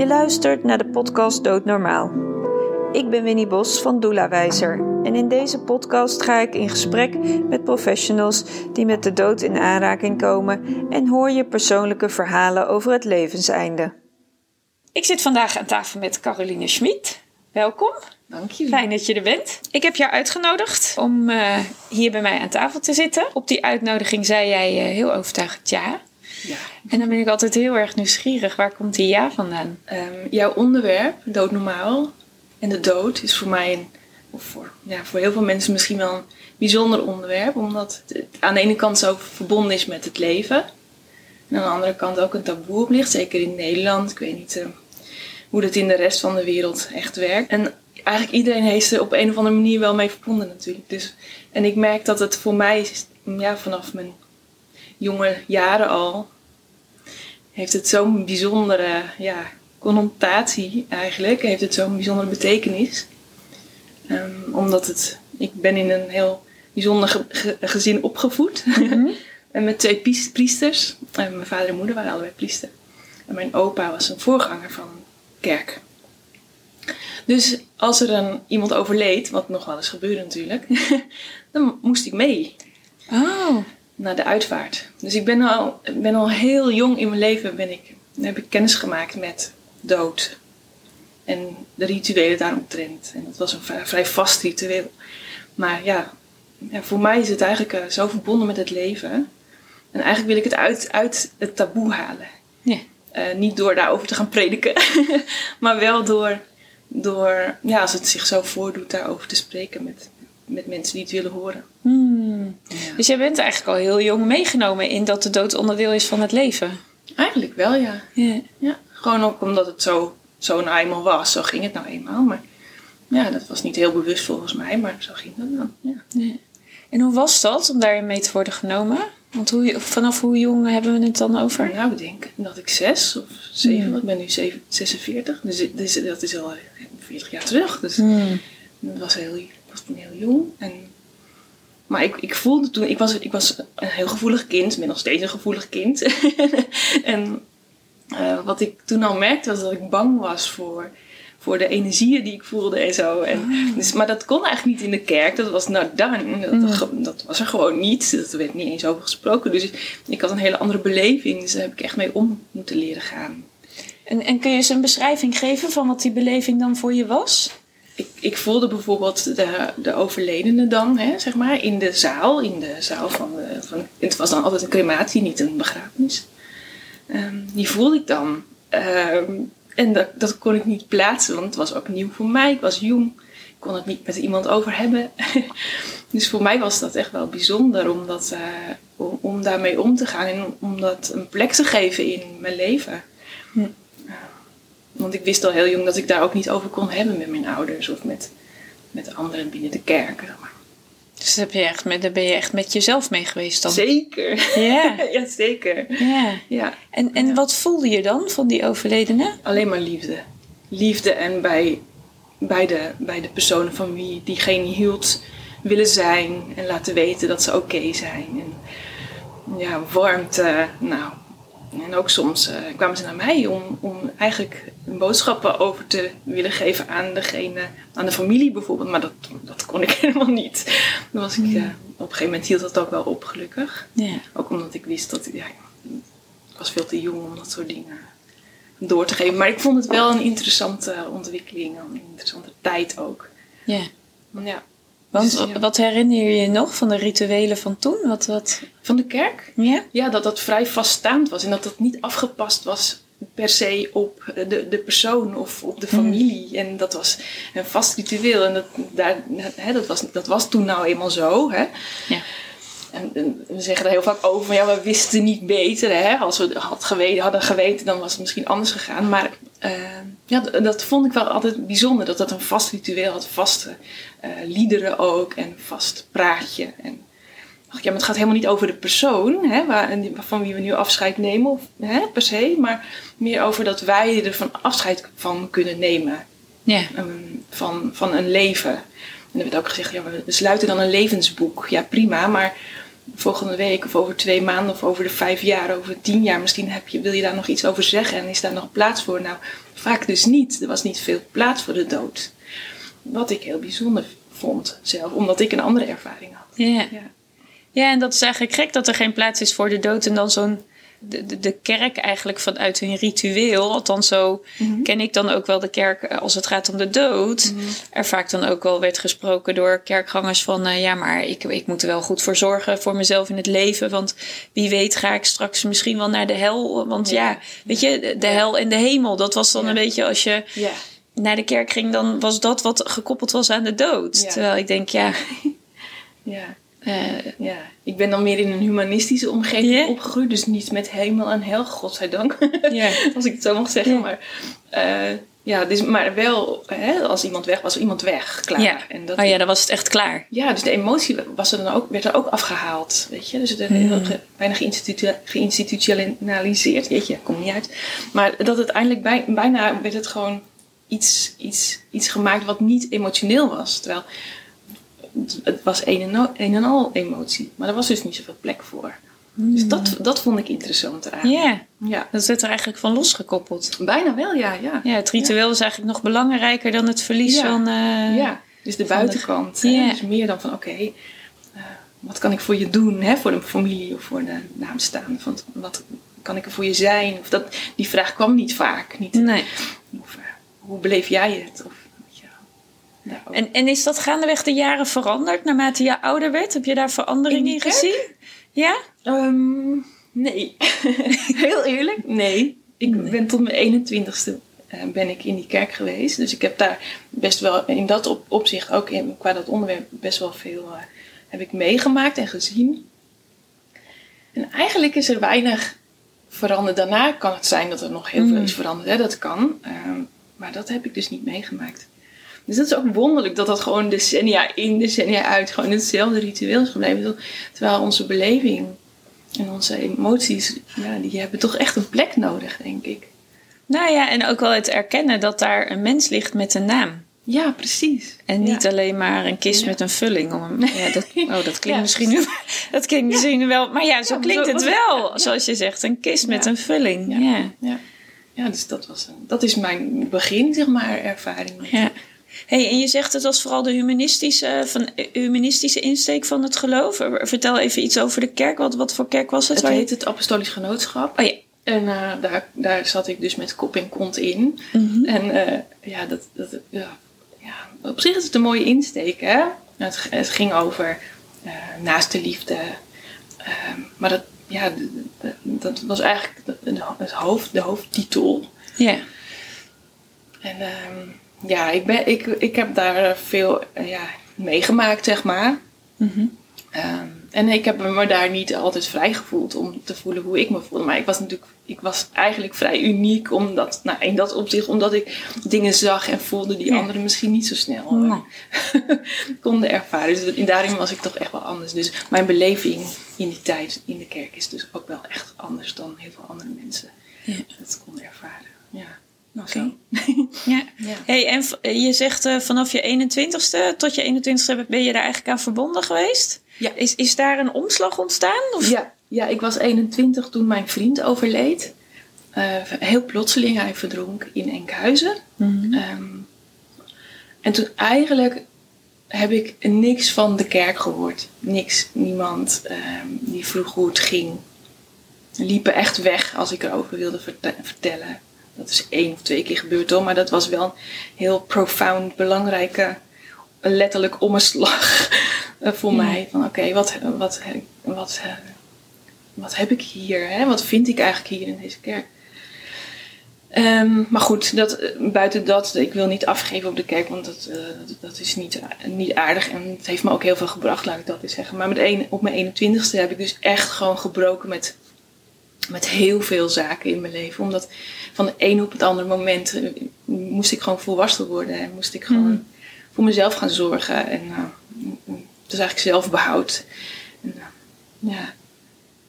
Je luistert naar de podcast Doodnormaal. Ik ben Winnie Bos van Doelawijzer en in deze podcast ga ik in gesprek met professionals die met de dood in aanraking komen en hoor je persoonlijke verhalen over het levenseinde. Ik zit vandaag aan tafel met Caroline Schmid. Welkom. Dank je. Fijn dat je er bent. Ik heb jou uitgenodigd om uh, hier bij mij aan tafel te zitten. Op die uitnodiging zei jij uh, heel overtuigend ja. Ja. En dan ben ik altijd heel erg nieuwsgierig. Waar komt die ja vandaan? Um, jouw onderwerp, doodnormaal en de dood, is voor mij, een, of voor, ja, voor heel veel mensen misschien wel een bijzonder onderwerp. Omdat het aan de ene kant zo verbonden is met het leven. En aan de andere kant ook een taboe op ligt, zeker in Nederland. Ik weet niet uh, hoe dat in de rest van de wereld echt werkt. En eigenlijk iedereen heeft er op een of andere manier wel mee verbonden natuurlijk. Dus, en ik merk dat het voor mij, ja, vanaf mijn jonge jaren al, heeft het zo'n bijzondere ja, connotatie eigenlijk. Heeft het zo'n bijzondere betekenis. Um, omdat het, ik ben in een heel bijzonder ge ge gezin opgevoed. Mm -hmm. en met twee priesters. En mijn vader en moeder waren allebei priester. En mijn opa was een voorganger van een kerk. Dus als er een, iemand overleed, wat nog wel eens gebeurde natuurlijk, dan moest ik mee. Oh. Naar de uitvaart. Dus ik ben al, ben al heel jong in mijn leven ben ik, heb ik kennis gemaakt met dood. En de rituelen daaromtrent. En dat was een vrij, vast ritueel. Maar ja, voor mij is het eigenlijk uh, zo verbonden met het leven. En eigenlijk wil ik het uit, uit het taboe halen. Ja. Uh, niet door daarover te gaan prediken, maar wel door door, ja, als het zich zo voordoet, daarover te spreken met, met mensen die het willen horen. Hmm. Ja. Dus jij bent eigenlijk al heel jong meegenomen in dat de dood onderdeel is van het leven? Eigenlijk wel, ja. Ja. ja. Gewoon ook omdat het zo, zo nou eenmaal was. Zo ging het nou eenmaal. Maar ja, dat was niet heel bewust volgens mij, maar zo ging dat dan. Ja. En hoe was dat om daarin mee te worden genomen? Want hoe, vanaf hoe jong hebben we het dan over? Nou, ik denk dat ik zes of zeven, mm. ik ben nu 46, dus, dus dat is al 40 jaar terug. Dus mm. dat was, heel, was toen heel jong. En, maar ik, ik voelde toen, ik was, ik was een heel gevoelig kind, ben nog steeds een gevoelig kind. en uh, wat ik toen al merkte was dat ik bang was voor voor de energieën die ik voelde en zo. En, oh. dus, maar dat kon eigenlijk niet in de kerk. Dat was done. Dat, Mm. dat was er gewoon niet. Dat werd niet eens over gesproken. Dus ik had een hele andere beleving. Dus daar heb ik echt mee om moeten leren gaan. En, en kun je eens een beschrijving geven van wat die beleving dan voor je was? Ik, ik voelde bijvoorbeeld de, de overledene dan, hè, zeg maar, in de zaal. In de zaal van, van... Het was dan altijd een crematie, niet een begrafenis. Um, die voelde ik dan. Um, en dat, dat, kon ik niet plaatsen, want het was ook nieuw voor mij. Ik was jong. Ik kon het niet met iemand over hebben. dus voor mij was dat echt wel bijzonder om, dat, om, om, daarmee om te gaan en om dat een plek te geven in mijn leven. Hm. Want ik wist al heel jong dat ik daar ook niet over kon hebben met mijn ouders of met, met anderen binnen de kerk. Dus daar ben, je echt met, daar ben je echt met jezelf mee geweest dan? Zeker. Ja. ja, zeker. Ja. ja. En, en ja. wat voelde je dan van die overledene? Alleen maar liefde. Liefde en bij, bij, de, bij de personen van wie diegene hield willen zijn en laten weten dat ze oké okay zijn. En ja, warmte. Nou, en ook soms uh, kwamen ze naar mij om, om eigenlijk boodschappen over te willen geven aan degene, aan de familie bijvoorbeeld. Maar dat, dat kon ik helemaal niet. Dan was ik, uh, op een gegeven moment hield dat ook wel op, gelukkig. Ja. Ook omdat ik wist dat ja, ik was veel te jong om dat soort dingen door te geven. Maar ik vond het wel een interessante ontwikkeling, een interessante tijd ook. Ja. ja. Want dus, ja. wat herinner je je nog van de rituelen van toen? Wat, wat... Van de kerk? Ja. Ja, dat dat vrij vaststaand was en dat dat niet afgepast was per se op de, de persoon of op de familie. Mm. En dat was een vast ritueel en dat, daar, hè, dat, was, dat was toen nou eenmaal zo. Hè. Ja. En, en, we zeggen er heel vaak over ja, we wisten niet beter. Hè? Als we had geweten, hadden geweten, dan was het misschien anders gegaan. Maar uh, ja, dat, vond ik wel altijd bijzonder. Dat dat een vast ritueel had, vaste uh, liederen ook en vast praatje. En dacht, ja, maar het gaat helemaal niet over de persoon, hè, waar, van wie we nu afscheid nemen, of, hè, per se. Maar meer over dat wij er van afscheid van kunnen nemen. Ja. Um, van, van een leven. En er werd ook gezegd, ja, we sluiten dan een levensboek. Ja, prima, maar volgende week of over twee maanden of over de vijf jaar, over tien jaar misschien heb je, wil je daar nog iets over zeggen en is daar nog plaats voor? Nou, vaak dus niet. Er was niet veel plaats voor de dood. Wat ik heel bijzonder vond zelf, omdat ik een andere ervaring had. Ja. Ja. Ja, en dat is eigenlijk gek dat er geen plaats is voor de dood. En dan zo'n. De, de, de kerk eigenlijk vanuit hun ritueel, althans zo Mhm. ken ik dan ook wel de kerk eh, als het gaat om de dood. Er vaak dan ook wel werd gesproken door kerkgangers van... eh, ja, maar ik, ik moet er wel goed voor zorgen voor mezelf in het leven. Want wie weet ga ik straks misschien wel naar de hel. Want ja, Ja. weet je, de, de hel en de hemel. Dat was dan Ja. een beetje als je Ja. naar de kerk ging... dan was dat wat gekoppeld was aan de dood. Terwijl ik denk, ja... Ja. Eh, ja, ik ben dan meer in een humanistische omgeving opgegroeid. Dus niet met hemel en hel, godzijdank. ja. als ik het zo mag zeggen. Maar, eh, ja, dus, maar wel, hè, als iemand weg was, iemand weg, klaar. En dat, Oh ja, dan was het echt klaar. Ja, dus de emotie was er dan ook, werd er ook afgehaald. Weet je? Dus het heel ge- bijna geïnstitu- geïnstitutionaliseerd. Jeetje, komt niet uit. Maar dat uiteindelijk bij, bijna werd het gewoon iets, iets, iets gemaakt wat niet emotioneel was. Terwijl het, was een en, al, een en al emotie. Maar er was dus niet zoveel plek voor. Dus dat, dat vond ik interessant eraan. Ja, Ja, dat werd er eigenlijk van losgekoppeld. bijna wel, ja. ja. Ja, het ritueel is eigenlijk nog belangrijker dan het verlies Ja. van... eh, Ja, dus de de- buitenkant. Ja. Dus meer dan van, oké, eh, wat kan ik voor je doen? Hè? Voor de familie of voor de nabestaanden. Van, wat kan ik er voor je zijn? Of dat, die vraag kwam niet vaak. Niet, Nee. of, eh, hoe beleef jij het? Of. Nou, En, en is dat gaandeweg de jaren veranderd naarmate je ouder werd? Heb je daar verandering In gezien? Ja? Ehm, nee. Heel eerlijk, nee. Ik Nee. ben tot mijn 21ste eh, ben ik in die kerk geweest. Dus ik heb daar best wel in dat op, opzicht ook in, qua dat onderwerp best wel veel eh, heb ik meegemaakt en gezien. En eigenlijk is er weinig veranderd. Daarna kan het zijn dat er nog heel veel Mm. is veranderd. Hè? Dat kan. Ehm, maar dat heb ik dus niet meegemaakt. Dus dat is ook wonderlijk dat dat gewoon decennia in, decennia uit gewoon hetzelfde ritueel is gebleven. Terwijl onze beleving en onze emoties, ja, die hebben toch echt een plek nodig, denk ik. Nou ja, en ook wel het erkennen dat daar een mens ligt met een naam. Ja, precies. En niet Ja. alleen maar een kist Ja. met een vulling. Om hem, ja, dat, oh, dat klinkt Ja, misschien nu, dat klinkt misschien wel. Maar ja, zo klinkt het wel. Zoals je zegt, een kist met een vulling. Ja. Ja. Ja, ja dus dat, was een, dat is mijn begin, zeg maar, ervaring. Met, ja. Hey, en je zegt het was vooral de humanistische, van, humanistische insteek van het geloof. Vertel even iets over de kerk. Wat, wat voor kerk was het? Het waar je- heet het Apostolisch Genootschap. Oh ja. En eh, daar, daar zat ik dus met kop en kont in. Mhm. En eh, ja, dat, dat, ja, ja, op zich is het een mooie insteek. Hè? Het, ging over eh naaste liefde. Ehm, maar dat, ja, dat was eigenlijk het hoofd, de hoofdtitel. Ja. En ehm, ja, ik, ben, ik, ik heb daar veel eh, ja, meegemaakt, zeg maar. Mhm. Ehm, en ik heb me daar niet altijd vrij gevoeld om te voelen hoe ik me voelde. Maar ik was natuurlijk, ik was eigenlijk vrij uniek omdat, nou, in dat opzicht, omdat ik dingen zag en voelde die Ja. anderen misschien niet zo snel eh, konden ervaren. Dus daarin was ik toch echt wel anders. Dus mijn beleving in die tijd in de kerk is dus ook wel echt anders dan heel veel andere mensen Ja. dat konden ervaren. Ja. Oké. Zo. Ja. Ja. Hey, en v- je zegt eh, vanaf je 21ste tot je 21ste ben je daar eigenlijk aan verbonden geweest. Ja. Is, is daar een omslag ontstaan? Of? Ja, ja, ik was 21 toen mijn vriend overleed. Eh, heel plotseling, hij verdronk in Enkhuizen. Mhm. Ehm, en toen eigenlijk heb ik niks van de kerk gehoord. Niks, niemand ehm, die vroeg hoe het ging. Liepen echt weg als ik erover wilde verte- vertellen. Dat is één of twee keer gebeurd hoor, maar dat was wel een heel profound, belangrijke, letterlijk omslag eh, voor Ja. mij. Van oké, wat, wat, wat, eh, wat heb ik hier? Hè? Wat vind ik eigenlijk hier in deze kerk? Ehm, maar goed, dat, eh, buiten dat, ik wil niet afgeven op de kerk, want dat, dat, dat is niet, niet aardig. En het heeft me ook heel veel gebracht, laat ik dat eens zeggen. Maar met een, op mijn 21ste heb ik dus echt gewoon gebroken met, met heel veel zaken in mijn leven. Omdat van de een op het andere moment eh, moest ik gewoon volwassen worden. En moest ik gewoon Mhm. voor mezelf gaan zorgen. En uh, het is eigenlijk zelfbehoud. En, uh, ja.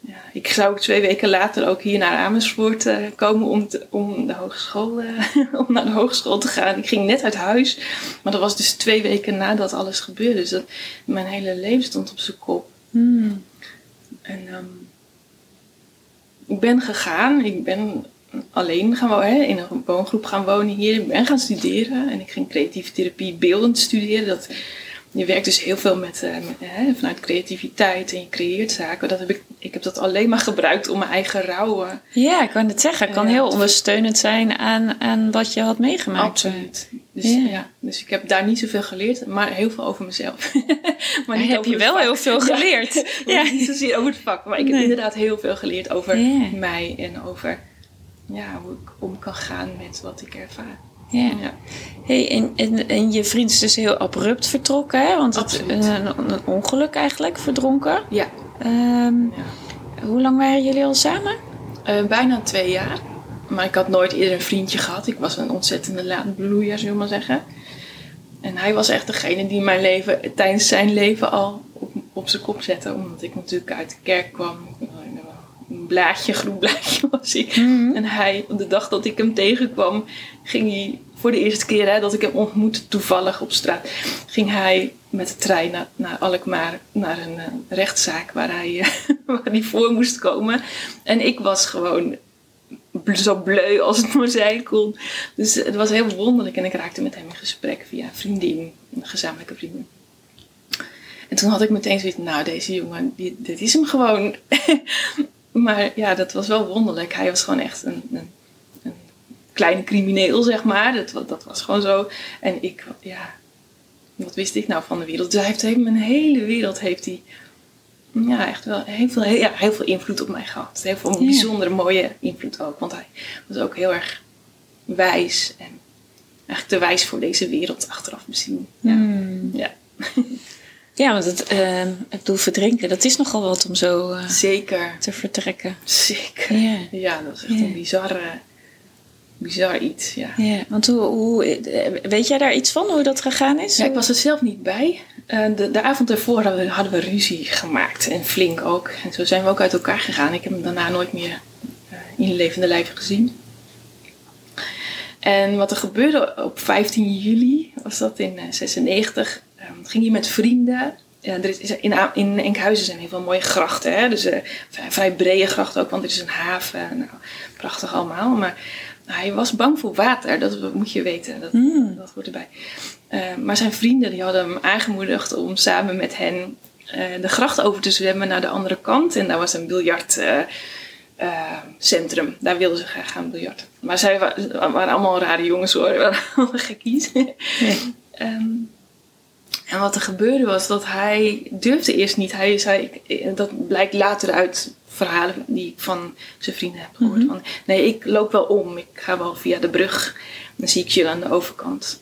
Ja, ik zou ook twee weken later ook hier naar Amersfoort uh, komen om, te, om, de hogeschool, om naar de hogeschool te gaan. Ik ging net uit huis, maar dat was dus twee weken nadat alles gebeurde. Dus dat, mijn hele leven stond op zijn kop. Hmm. En um, ik ben gegaan, ik ben alleen gaan wonen, in een woongroep gaan wonen hier. Ik ben gaan studeren en ik ging creatieve therapie beeldend studeren. Dat, je werkt dus heel veel met, uh, met hè, vanuit creativiteit en je creëert zaken. Dat heb ik, ik heb dat alleen maar gebruikt om mijn eigen rouwen. Ja, ik kan het zeggen. Het kan heel ondersteunend zijn aan, aan wat je had meegemaakt. Absoluut. Dus, ja. dus ik heb daar niet zoveel geleerd, maar heel veel over mezelf. maar niet heb je wel heel veel geleerd. ja. Niet zozeer over het vak, maar ik heb inderdaad heel veel geleerd over mij en over ja, hoe ik om kan gaan met wat ik ervaar. Ja. ja. Hey, en, en, en, je vriend is dus heel abrupt vertrokken, hè? Want het een, een, ongeluk eigenlijk, verdronken. Ja. Um, ja. Hoe lang waren jullie al samen? Uh, bijna twee jaar. Maar ik had nooit eerder een vriendje gehad. Ik was een ontzettende laadbloeier, zullen we maar zeggen. En hij was echt degene die mijn leven tijdens zijn leven al op, op zijn kop zette. Omdat ik natuurlijk uit de kerk kwam een blaadje, groen blaadje was ik. Mhm. En hij, op de dag dat ik hem tegenkwam, ging hij voor de eerste keer hè, dat ik hem ontmoette, toevallig op straat, ging hij met de trein naar, naar Alkmaar, naar een uh, rechtszaak waar hij, uh, waar hij voor moest komen. En ik was gewoon zo bleu als het maar zijn kon. Dus het was heel wonderlijk en ik raakte met hem in gesprek via een vriendin, een gezamenlijke vriendin. En toen had ik meteen zoiets, nou deze jongen, dit is hem gewoon. Maar ja, dat was wel wonderlijk. Hij was gewoon echt een, een, een kleine crimineel, zeg maar. Dat, dat was gewoon zo. En ik, ja, wat wist ik nou van de wereld? Dus hij heeft mijn hele wereld heeft hij, ja, echt wel heel veel, heel, ja, heel veel invloed op mij gehad. Heel veel bijzondere mooie invloed ook. Want hij was ook heel erg wijs en eigenlijk te wijs voor deze wereld achteraf misschien. Ja. Hmm. ja. Ja, want het, uh, ik bedoel, verdrinken, dat is nogal wat om zo uh, Zeker. te vertrekken. Zeker. Ja, ja dat is echt een bizarre, bizar iets. Ja. want hoe, hoe, weet jij daar iets van, hoe dat gegaan is? Ja, ik was er zelf niet bij. Uh, de, de avond ervoor hadden we, hadden we ruzie gemaakt en flink ook. En zo zijn we ook uit elkaar gegaan. Ik heb hem daarna nooit meer in levende lijf gezien. En wat er gebeurde op 15 juli, was dat in 96, um, ging hij met vrienden. Ja, er is, in, in Enkhuizen zijn heel veel mooie grachten. Hè? Dus uh, vrij brede grachten ook, want er is een haven. Nou, prachtig allemaal. Maar hij was bang voor water, dat moet je weten. Dat, mm. dat hoort erbij. Uh, maar zijn vrienden die hadden hem aangemoedigd om samen met hen uh, de gracht over te zwemmen naar de andere kant. En daar was een biljartcentrum. daar wilden ze graag gaan biljarten. Maar zij waren, waren allemaal rare jongens hoor, waren allemaal gekkies. Um, en wat er gebeurde was dat hij durfde eerst niet. Hij zei, dat blijkt later uit verhalen die ik van zijn vrienden heb gehoord. Mhm. van, nee, ik loop wel om. Ik ga wel via de brug. Dan zie ik je aan de overkant.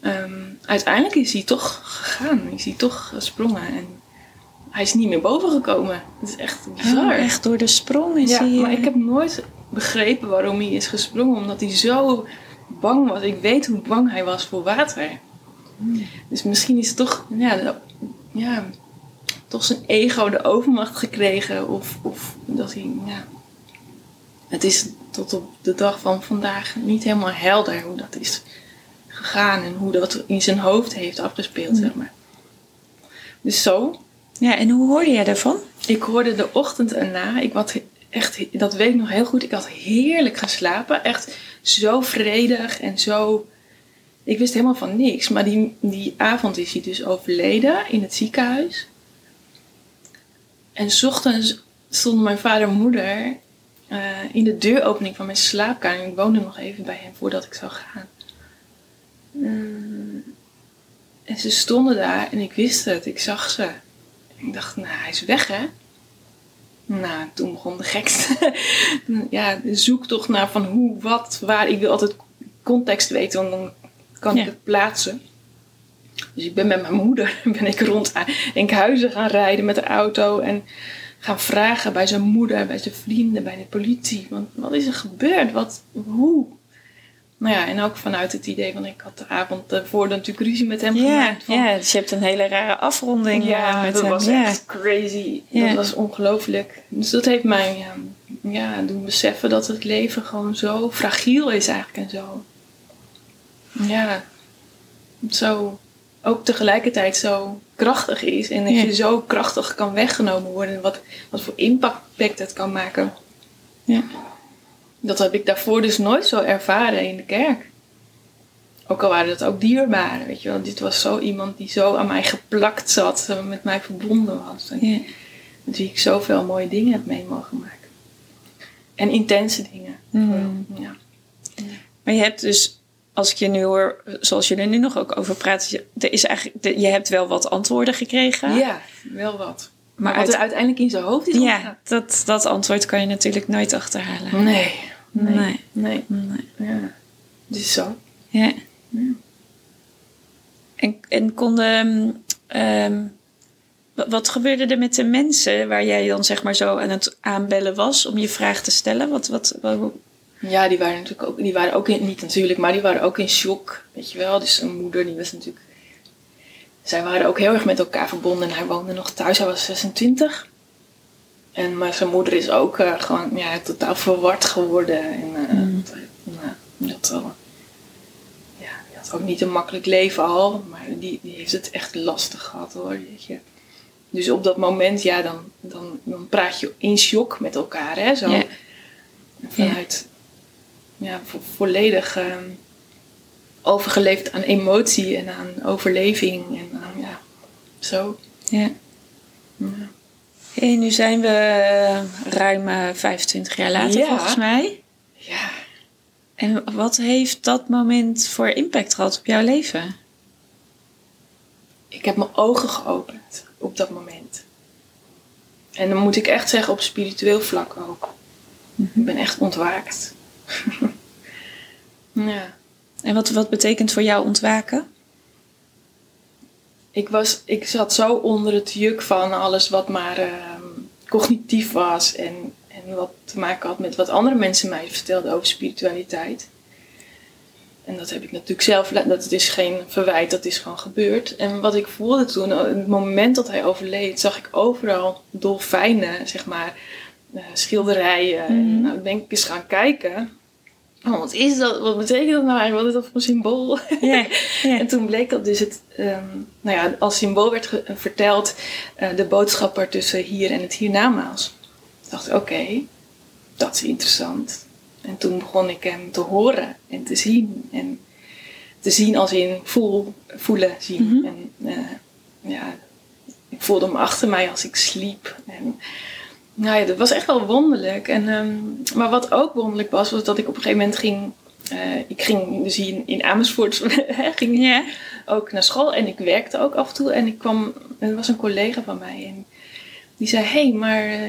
Um, uiteindelijk is hij toch gegaan. Is hij toch gesprongen. En hij is niet meer boven gekomen. Het is echt bizar. Oh, echt door de sprong is ja, hij... maar ik heb nooit begrepen waarom hij is gesprongen. Omdat hij zo bang was. Ik weet hoe bang hij was voor water. Dus misschien is het toch, ja, ja, toch zijn ego de overmacht gekregen. Of, of dat hij, ja. Het is tot op de dag van vandaag niet helemaal helder hoe dat is gegaan en hoe dat in zijn hoofd heeft afgespeeld, zeg maar. Dus zo. Ja, en hoe hoorde jij daarvan? Ik hoorde de ochtend erna. Ik had echt, dat weet ik nog heel goed. Ik had heerlijk geslapen. Echt zo vredig en zo ik wist helemaal van niks. Maar die, die avond is hij dus overleden in het ziekenhuis. En ochtends stonden mijn vader en moeder uh, in de deuropening van mijn slaapkamer. Ik woonde nog even bij hen voordat ik zou gaan. Mm. en ze stonden daar en ik wist het. Ik zag ze. ik dacht, nou, hij is weg, hè? Nou, toen begon de gekste ja, de zoektocht naar van hoe, wat, waar. Ik wil altijd context weten, want dan kan ik het plaatsen. Dus ik ben met mijn moeder ben ik rond Enkhuizen gaan rijden met de auto en gaan vragen bij zijn moeder, bij zijn vrienden, bij de politie. Want wat is er gebeurd? Wat, hoe? Nou ja, en ook vanuit het idee van ik had de avond ervoor natuurlijk ruzie met hem gemaakt. Van, ja, dus je hebt een hele rare afronding ja, eh, met dat hem. was echt crazy. Dat was ongelooflijk. Dus dat heeft mij ja, ja, doen beseffen dat het leven gewoon zo fragiel is eigenlijk en zo ja, zo ook tegelijkertijd zo krachtig is. En dat je zo krachtig kan weggenomen worden. Wat, wat voor impact het kan maken. Ja. Dat heb ik daarvoor dus nooit zo ervaren in de kerk. Ook al waren dat ook dierbaren, weet je wel. Dit was zo iemand die zo aan mij geplakt zat, zo met mij verbonden was. En Ja. met wie ik zoveel mooie dingen heb mee mogen maken. En intense dingen. Mm. Ja. Maar je hebt dus, als ik je nu hoor, zoals je er nu nog ook over praat, je, er is eigenlijk, je hebt wel wat antwoorden gekregen. ja, wel wat. Maar Maar wat uit- er uiteindelijk in zijn hoofd is Ja, dat, dat antwoord kan je natuurlijk nooit achterhalen. Nee. Nee. Nee. Nee. Nee. Ja. Is zo. Ja. Ja. En, en konden. ehm, wa- wat gebeurde er met de mensen waar jij dan zeg maar zo aan het aanbellen was om je vraag te stellen? Wat, wat, wat- Ja, die waren natuurlijk ook, die waren ook in, niet natuurlijk, maar die waren ook in shock, weet je wel. Dus zijn moeder, die was natuurlijk, zij waren ook heel erg met elkaar verbonden. En hij woonde nog thuis, hij was 26. En, maar zijn moeder is ook eh, gewoon ja, totaal verward geworden. En eh, Mm. dat, nou, had al, ja, die had ook niet een makkelijk leven al, maar die, die heeft het echt lastig gehad hoor, weet je. Dus op dat moment, ja, dan, dan, dan praat je in shock met elkaar, hè, zo. Vanuit, ja, vo- volledig ehm, overgeleefd aan emotie en aan overleving en aan, ja, zo. ja. Ja. Hey, nu zijn we eh, ruim eh, 25 jaar later Ja. volgens mij. ja. En wat heeft dat moment voor impact gehad op jouw leven? ik heb mijn ogen geopend op dat moment. En dan moet ik echt zeggen op spiritueel vlak ook. Ik ben echt ontwaakt. ja. En wat, wat betekent voor jou ontwaken? Ik, was, ik zat zo onder het juk van alles wat maar ehm, cognitief was. En, en wat te maken had met wat andere mensen mij vertelden over spiritualiteit. En dat heb ik natuurlijk zelf, dat is geen verwijt, dat is gewoon gebeurd. En wat ik voelde toen, op het moment dat hij overleed, zag ik overal dolfijnen, zeg maar, eh, schilderijen. En nou ben ik eens gaan kijken. Oh, wat is dat? Wat betekent dat nou eigenlijk? Wat is dat voor symbool? Ja, ja. En toen bleek dat dus het, ehm, nou ja, als symbool werd verteld, eh, de boodschapper tussen hier en het hiernamaals. Ik dacht, oké, dat is interessant. En toen begon ik hem te horen en te zien. En te zien als in voel, voelen, zien. Mhm. En eh, ja, ik voelde hem achter mij als ik sliep. En, nou ja, dat was echt wel wonderlijk. En, ehm, maar wat ook wonderlijk was, was dat ik op een gegeven moment ging... eh, ik ging dus hier in, in Amersfoort ging ook naar school en ik werkte ook af en toe. En ik kwam, er was een collega van mij en die zei: Hé, hey, maar eh,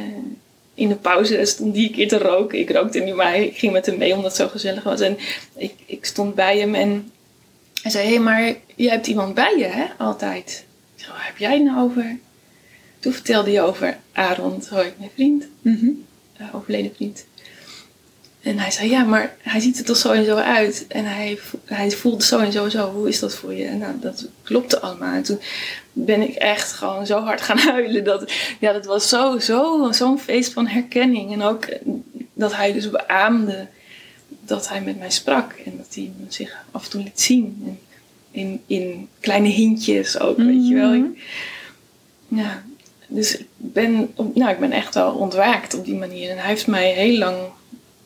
in de pauze stond die een keer te roken. Ik rookte niet, maar ik ging met hem mee omdat het zo gezellig was. En ik, ik stond bij hem en hij zei: Hé, hey, maar jij hebt iemand bij je, hè? Altijd. Ik zei: Waar heb jij nou over? Toen vertelde hij over Aaron, heet mijn vriend, eh, overleden vriend. En hij zei, ja, maar hij ziet er toch zo en zo uit. En hij, hij voelt zo en zo zo. Hoe is dat voor je? En nou, dat klopte allemaal. En toen ben ik echt gewoon zo hard gaan huilen. Dat, ja, dat was zo, zo, zo'n feest van herkenning. En ook eh, dat hij dus beaamde dat hij met mij sprak. En dat hij zich af en toe liet zien. En in, in kleine hintjes ook, weet je wel. Mhm. Ik- ja, dus ik ben, nou, ik ben echt wel ontwaakt op die manier. En hij heeft mij heel lang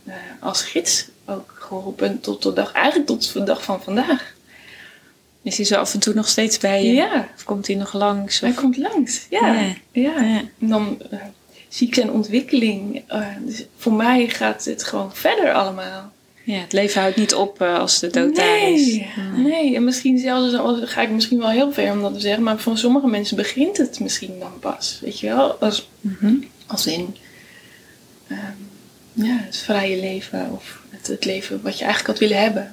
eh, als gids ook geholpen tot de dag, eigenlijk tot de dag van vandaag. Is hij zo af en toe nog steeds bij je? Ja, Of komt hij nog langs? hij komt langs. Ja, Ja. ja. Ja. En dan eh, zie ik zijn ontwikkeling. Eh, dus voor mij gaat het gewoon verder allemaal. Ja, het leven houdt niet op eh, als de dood daar is. nee, nee, en misschien zelfs als, ga ik misschien wel heel ver om dat te zeggen, maar voor sommige mensen begint het misschien dan pas. Weet je wel, als, Mhm. als in ehm, ja, het vrije leven of het, het leven wat je eigenlijk had willen hebben.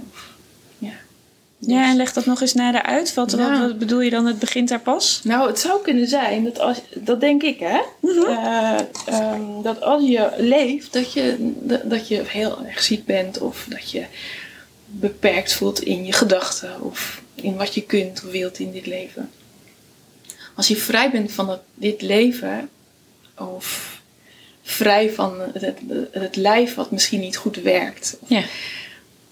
Ja. En leg dat nog eens nader uit. Wat, Ja. wat, bedoel je dan? Het begint daar pas? Nou, het zou kunnen zijn dat als, dat denk ik hè, Eh, ehm, dat als je leeft, dat je, dat, je heel erg ziek bent of dat je beperkt voelt in je gedachten of in wat je kunt of wilt in dit leven. Als je vrij bent van dit leven of vrij van het, het, het lijf wat misschien niet goed werkt. Ja.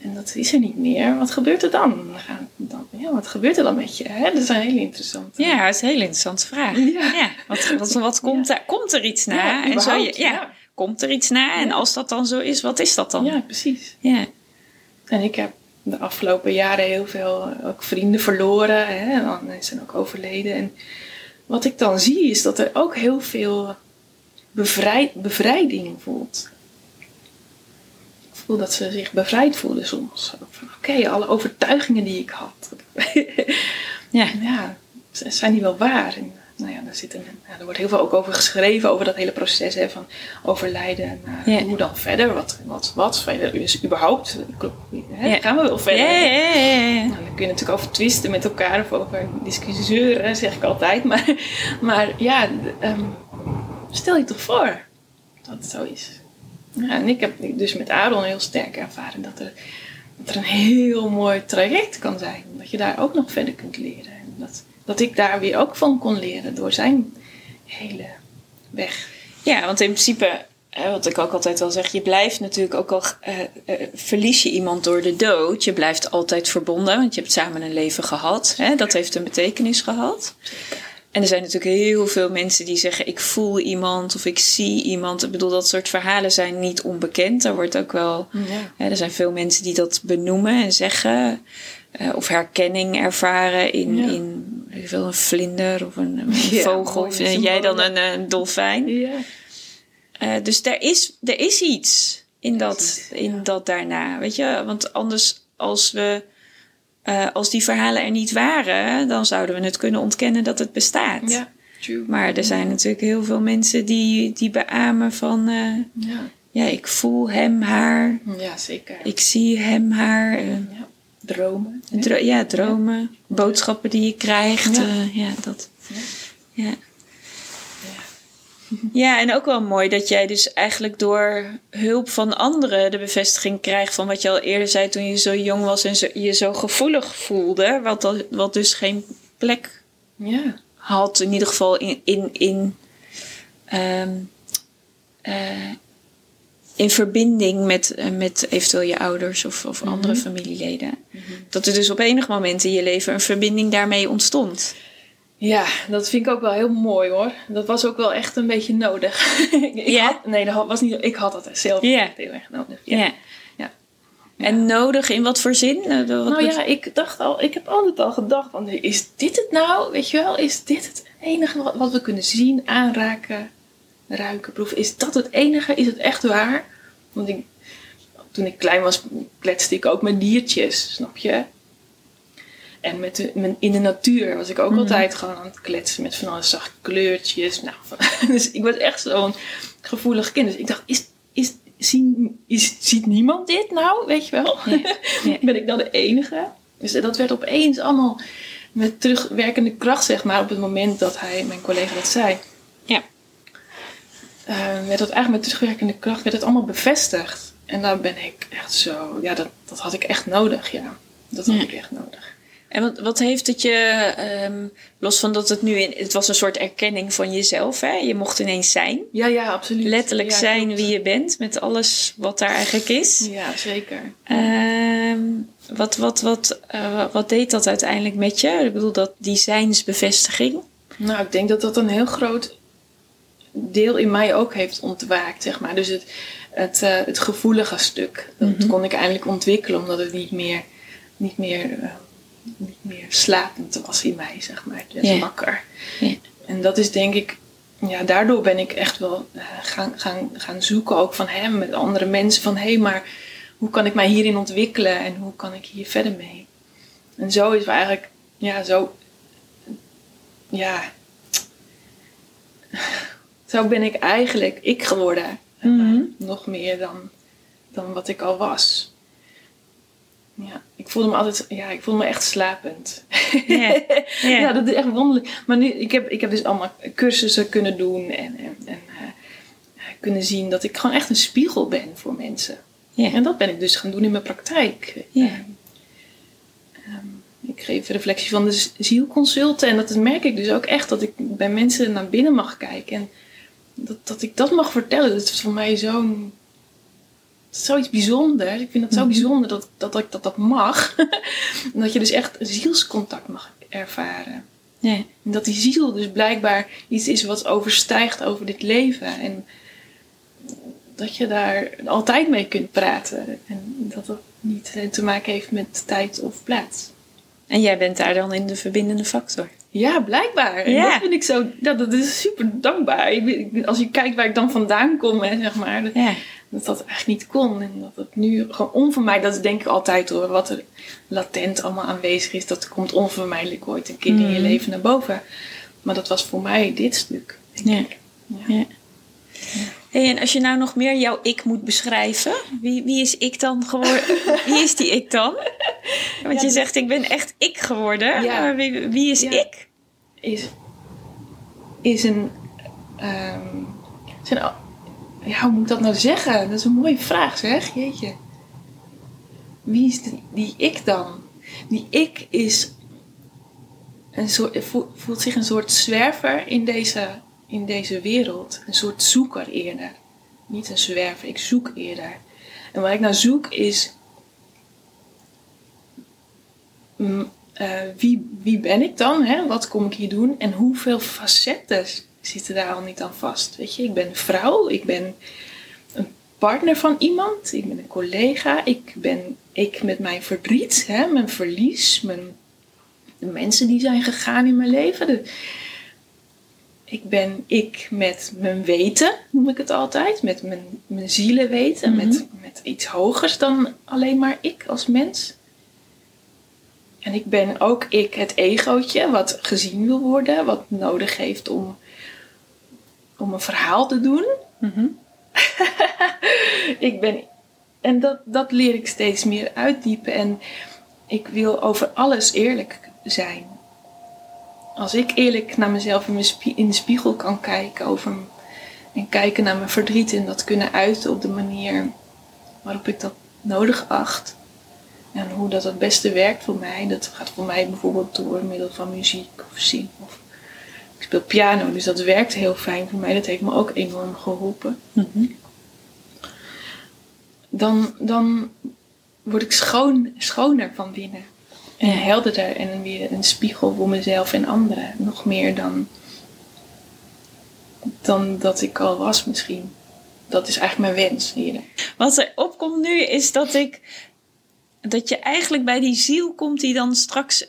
En dat is er niet meer. Wat gebeurt er dan? Dan ja, wat gebeurt er dan met je? Hè? Dat is een hele interessante. Ja, dat is een hele interessante vraag. Ja. Wat, wat, wat komt, er, komt er iets na? Ja, en zo ja. komt er iets na? En als dat dan zo is, wat is dat dan? Ja, precies. Ja. En ik heb de afgelopen jaren heel veel eh, ook vrienden verloren. Hè, en zijn ook overleden. En wat ik dan zie is dat er ook heel veel bevrijd, bevrijding voelt. Voel dat ze zich bevrijd voelen soms. Van oké, alle overtuigingen die ik had. Ja. ja, zijn die wel waar? En, nou ja, daar zit een, ja, er wordt heel veel ook over geschreven, over dat hele proces hè, van overlijden. En uh, Ja. hoe dan verder? Wat, wat, wat verder is überhaupt? Hè, Ja. Gaan we wel verder? Nou, dan kun je natuurlijk over twisten met elkaar of over discussiëren, zeg ik altijd. Maar, maar ja, ehm, stel je toch voor dat het zo is. Ja, en ik heb dus met Aaron heel sterk ervaren dat er, dat er een heel mooi traject kan zijn. Dat je daar ook nog verder kunt leren. En dat, dat ik daar weer ook van kon leren door zijn hele weg. Ja, want in principe, wat ik ook altijd al zeg, je blijft natuurlijk ook al eh, eh, verlies je iemand door de dood. Je blijft altijd verbonden, want je hebt samen een leven gehad. Hè? Dat heeft een betekenis gehad. En er zijn natuurlijk heel veel mensen die zeggen: Ik voel iemand of ik zie iemand. Ik bedoel, dat soort verhalen zijn niet onbekend. Er wordt ook wel. Ja. hè, er zijn veel mensen die dat benoemen en zeggen. eh, of herkenning ervaren in, Ja. in ik veel, een vlinder of een, een Ja, vogel. mooi Of jij dan een, een dolfijn. Eh, dus er is, er is iets in dat, in dat daarna. Weet je, want anders als we. Eh, als die verhalen er niet waren, dan zouden we het kunnen ontkennen dat het bestaat. ja, true. Maar er zijn natuurlijk heel veel mensen die, die beamen van... eh, Ja, ja, ik voel hem, haar. ja zeker. Ik zie hem, haar. eh, Ja. Dromen. dro- ja, dromen. Boodschappen die je krijgt. Ja dat. Ja. Ja. En ook wel mooi dat jij dus eigenlijk door hulp van anderen de bevestiging krijgt van wat je al eerder zei toen je zo jong was en zo, je zo gevoelig voelde. Wat, dat, wat dus geen plek Ja. had, in ieder geval in, in, in, ehm, eh, in verbinding met, eh, met eventueel je ouders of, of andere familieleden. Dat er dus op enig moment in je leven een verbinding daarmee ontstond. Ja, dat vind ik ook wel heel mooi hoor. Dat was ook wel echt een beetje nodig. ik had, nee, dat was niet. Ik had dat zelf heel erg nodig. Ja. Ja. Ja. En nodig in wat voor zin? Eh, wat Nou ja, ik dacht al, ik heb altijd al gedacht van, is dit het nou? Weet je wel, is dit het enige wat, wat we kunnen zien, aanraken, ruiken, proeven? Is dat het enige? Is het echt waar? Want ik, toen ik klein was, kletste ik ook met diertjes, snap je? En met de, in de natuur was ik ook altijd gewoon aan het kletsen met van alles zachte kleurtjes. Nou, van- dus ik was echt zo'n gevoelig kind. Dus ik dacht, is, is, zien, is, ziet niemand dit nou? Weet je wel? Ben ik dan de enige? Dus dat werd opeens allemaal met terugwerkende kracht, zeg maar, op het moment dat hij, mijn collega dat zei. Ja. eh, werd dat eigenlijk met terugwerkende kracht, werd het allemaal bevestigd. En daar ben ik echt zo, ja, dat, dat had ik echt nodig, ja. Dat had Ja. ik echt nodig. En wat, wat heeft het je, ehm, los van dat het nu in, het was een soort erkenning van jezelf, hè? Je mocht ineens zijn. Ja, ja, absoluut. Letterlijk Ja, zijn klopt. wie je bent, met alles wat daar eigenlijk is. Ja, zeker. Ehm, wat, wat, wat, eh, wat deed dat uiteindelijk met je? Ik bedoel, dat die zijnsbevestiging. Nou, ik denk dat dat een heel groot deel in mij ook heeft ontwaakt, zeg maar. Dus het, het, eh, het gevoelige stuk, dat Mhm. kon ik eindelijk ontwikkelen, omdat het niet meer, niet meer, eh, niet meer slapend was in mij, zeg maar. Werd Ja. wakker. En dat is denk ik, ja, daardoor ben ik echt wel eh, gaan, gaan, gaan zoeken, ook van hem, met andere mensen, van hé, maar hoe kan ik mij hierin ontwikkelen en hoe kan ik hier verder mee? En zo is het eigenlijk, ja, zo, ja, zo ben ik eigenlijk ik geworden. Mhm. Nog meer dan, dan wat ik al was. Ja, ik voelde me altijd, ja, ik voelde me echt slapend. Ja. Dat is echt wonderlijk. Maar nu, ik heb, ik heb dus allemaal cursussen kunnen doen en, en, en eh, kunnen zien dat ik gewoon echt een spiegel ben voor mensen. En dat ben ik dus gaan doen in mijn praktijk. Ehm, ehm, ik geef reflectie van de zielconsulten en dat merk ik dus ook echt dat ik bij mensen naar binnen mag kijken. En dat, dat ik dat mag vertellen, dat is voor mij zo'n zoiets bijzonders. Ik vind het zo bijzonder dat, dat, dat, dat dat mag. en dat je dus echt zielscontact mag ervaren. Ja. En dat die ziel dus blijkbaar iets is wat overstijgt over dit leven. En dat je daar altijd mee kunt praten. En dat dat niet te maken heeft met tijd of plaats. En jij bent daar dan in de verbindende factor. Ja, blijkbaar. En dat vind ik zo, dat, dat is super dankbaar. Ik, als je kijkt waar ik dan vandaan kom, hè, zeg maar, dat, dat dat eigenlijk niet kon. En dat het nu gewoon onvermijdelijk, dat is denk ik altijd hoor, wat er latent allemaal aanwezig is, dat komt onvermijdelijk ooit een keer in je Mhm. leven naar boven. Maar dat was voor mij dit stuk. denk Ja. ik. Ja. Hey, en als je nou nog meer jouw ik moet beschrijven, wie, wie is ik dan geworden? wie is die ik dan? Want je zegt, ik ben echt ik geworden. Ja. Maar wie, wie is Ja. ik? is, is een. ehm, zijn, ja, hoe moet ik dat nou zeggen? Dat is een mooie vraag, zeg. Jeetje. Wie is die, die ik dan? Die ik is. Een soort, voelt zich een soort zwerver in deze, in deze wereld. Een soort zoeker eerder. Niet een zwerver, ik zoek eerder. En wat ik nou zoek is. mm, eh, wie, wie ben ik dan? Hè? Wat kom ik hier doen? En hoeveel facetten zitten daar al niet aan vast? Weet je, ik ben vrouw, ik ben een partner van iemand, ik ben een collega, ik ben ik met mijn verdriet, hè? mijn verlies, mijn, de mensen die zijn gegaan in mijn leven. Ik ben ik met mijn weten, noem ik het altijd, met mijn, mijn zielenweten, Mhm. met, met iets hogers dan alleen maar ik als mens. En ik ben ook ik, het egootje, wat gezien wil worden, wat nodig heeft om, om een verhaal te doen. Mhm. ik ben, en dat, dat leer ik steeds meer uitdiepen. En ik wil over alles eerlijk zijn. Als ik eerlijk naar mezelf in, mijn spie- in de spiegel kan kijken over, en kijken naar mijn verdriet en dat kunnen uiten op de manier waarop ik dat nodig acht. En hoe dat het beste werkt voor mij. Dat gaat voor mij bijvoorbeeld door middel van muziek of zingen. Of ik speel piano, dus dat werkt heel fijn voor mij. Dat heeft me ook enorm geholpen. Mhm. Dan, dan word ik schoon, schoner van binnen. En helderder en weer een spiegel voor mezelf en anderen. Nog meer dan, dan dat ik al was misschien. Dat is eigenlijk mijn wens hier. Wat er opkomt nu is dat ik. Dat je eigenlijk bij die ziel komt die dan straks.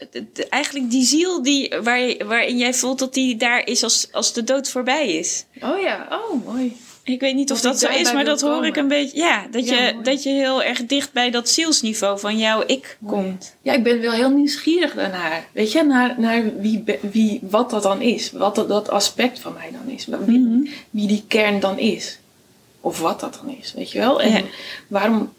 Eigenlijk die ziel die, waar, waarin jij voelt dat die daar is als, als de dood voorbij is. Oh ja, oh mooi. Ik weet niet of Dat zo is, maar dat hoor komen. ik een beetje. Ja, dat, Ja, je, mooi. dat je heel erg dicht bij dat zielsniveau van jouw ik Mooi. komt. Ja, ik ben wel heel nieuwsgierig daarnaar. Weet je, naar, naar wie, wie, wat dat dan is. Wat dat, dat aspect van mij dan is. Wie, Mhm. wie die kern dan is. Of wat dat dan is, weet je wel? En Ja. waarom...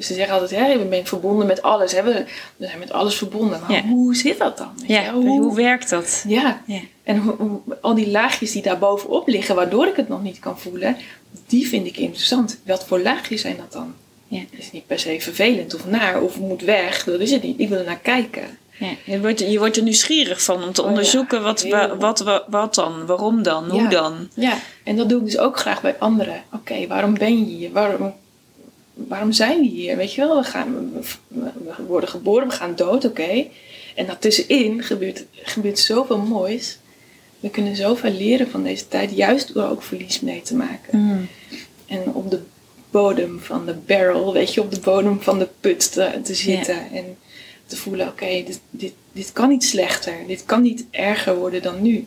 Ze zeggen altijd, hè, je bent verbonden met alles. Hè? We we zijn met alles verbonden. Maar Ja. hoe zit dat dan? Ja, je? hoe, werkt dat? ja. Ja. En hoe, hoe- al die laagjes die daar bovenop liggen, waardoor ik het nog niet kan voelen, die vind ik interessant. Wat voor laagjes zijn dat dan? Ja. Het is niet per se vervelend of naar of moet weg. Dat is het niet. Ik wil er naar kijken. Ja, je, wordt, je wordt er nieuwsgierig van om te Oh onderzoeken wat, wa- wat, wat, wat dan, waarom dan, hoe dan. Ja, en dat doe ik dus ook graag bij anderen. Oké, waarom ben je hier? Waarom, waarom zijn we hier? Weet je wel, we, gaan, we worden geboren, we gaan dood, oké. En daartussenin gebeurt, gebeurt zoveel moois. We kunnen zoveel leren van deze tijd, juist door ook verlies mee te maken. Mm. En op de bodem van de barrel, weet je, op de bodem van de put te, te zitten. En te voelen, oké, dit, dit, dit kan niet slechter. Dit kan niet erger worden dan nu.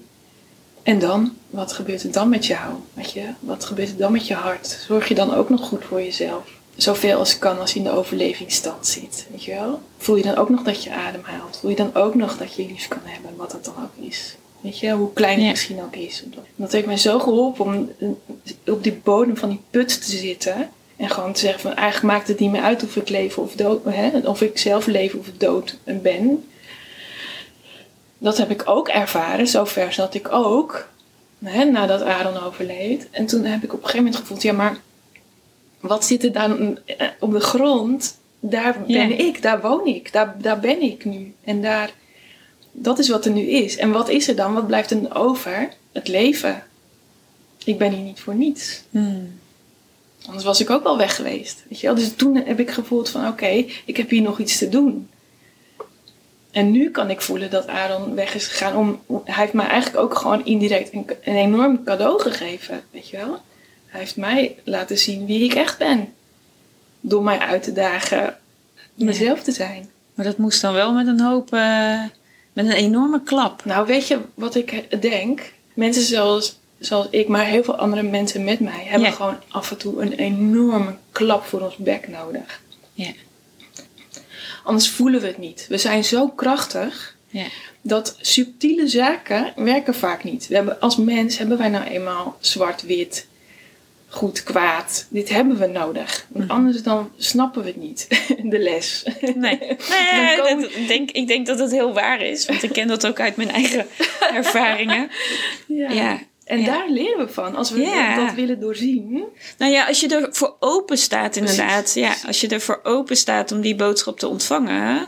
En dan, wat gebeurt er dan met jou? Weet je, wat gebeurt er dan met je hart? Zorg je dan ook nog goed voor jezelf? Zoveel als kan als je in de overlevingsstand zit, weet je wel? Voel je dan ook nog dat je ademhaalt? Voel je dan ook nog dat je lief kan hebben, wat dat dan ook is? Weet je, hoe klein het Ja. misschien ook is. Dat heeft mij zo geholpen om op die bodem van die put te zitten. En gewoon te zeggen van eigenlijk maakt het niet meer uit of ik leven of dood, hè, of ik zelf leven of dood ben. Dat heb ik ook ervaren. Zover zat ik ook. Hè, nadat Aaron overleed. En toen heb ik op een gegeven moment gevoeld, ja maar wat zit er dan eh, op de grond? Daar Ja. ben ik, daar woon ik, daar, daar ben ik nu. En daar, dat is wat er nu is. En wat is er dan? Wat blijft er over? Het leven. Ik ben hier niet voor niets. Mm. Anders was ik ook wel weg geweest. Weet je wel? Dus toen heb ik gevoeld van oké, ik heb hier nog iets te doen. En nu kan ik voelen dat Aaron weg is gegaan. Om, hij heeft mij eigenlijk ook gewoon indirect een, een enorm cadeau gegeven. Weet je wel? Hij heeft mij laten zien wie ik echt ben. Door mij uit te dagen mezelf te zijn. Maar dat moest dan wel met een hoop, eh, met een enorme klap. Nou, weet je wat ik denk? Mensen zoals, zoals ik, maar heel veel andere mensen met mij, hebben Ja. gewoon af en toe een enorme klap voor ons bek nodig. Ja. Anders voelen we het niet. We zijn zo krachtig Ja. dat subtiele zaken werken vaak niet. We hebben, als mens hebben wij nou eenmaal zwart-wit, goed, kwaad. Dit hebben we nodig. Want Mhm. anders dan snappen we het niet, de les. Nee, dat, ik denk, ik denk dat het heel waar is. Want ik ken dat ook uit mijn eigen ervaringen. Ja. En Ja. daar leren we van. Als we Ja. dat willen doorzien. Nou ja, als je er voor open staat inderdaad. Ja, als je er voor open staat om die boodschap te ontvangen...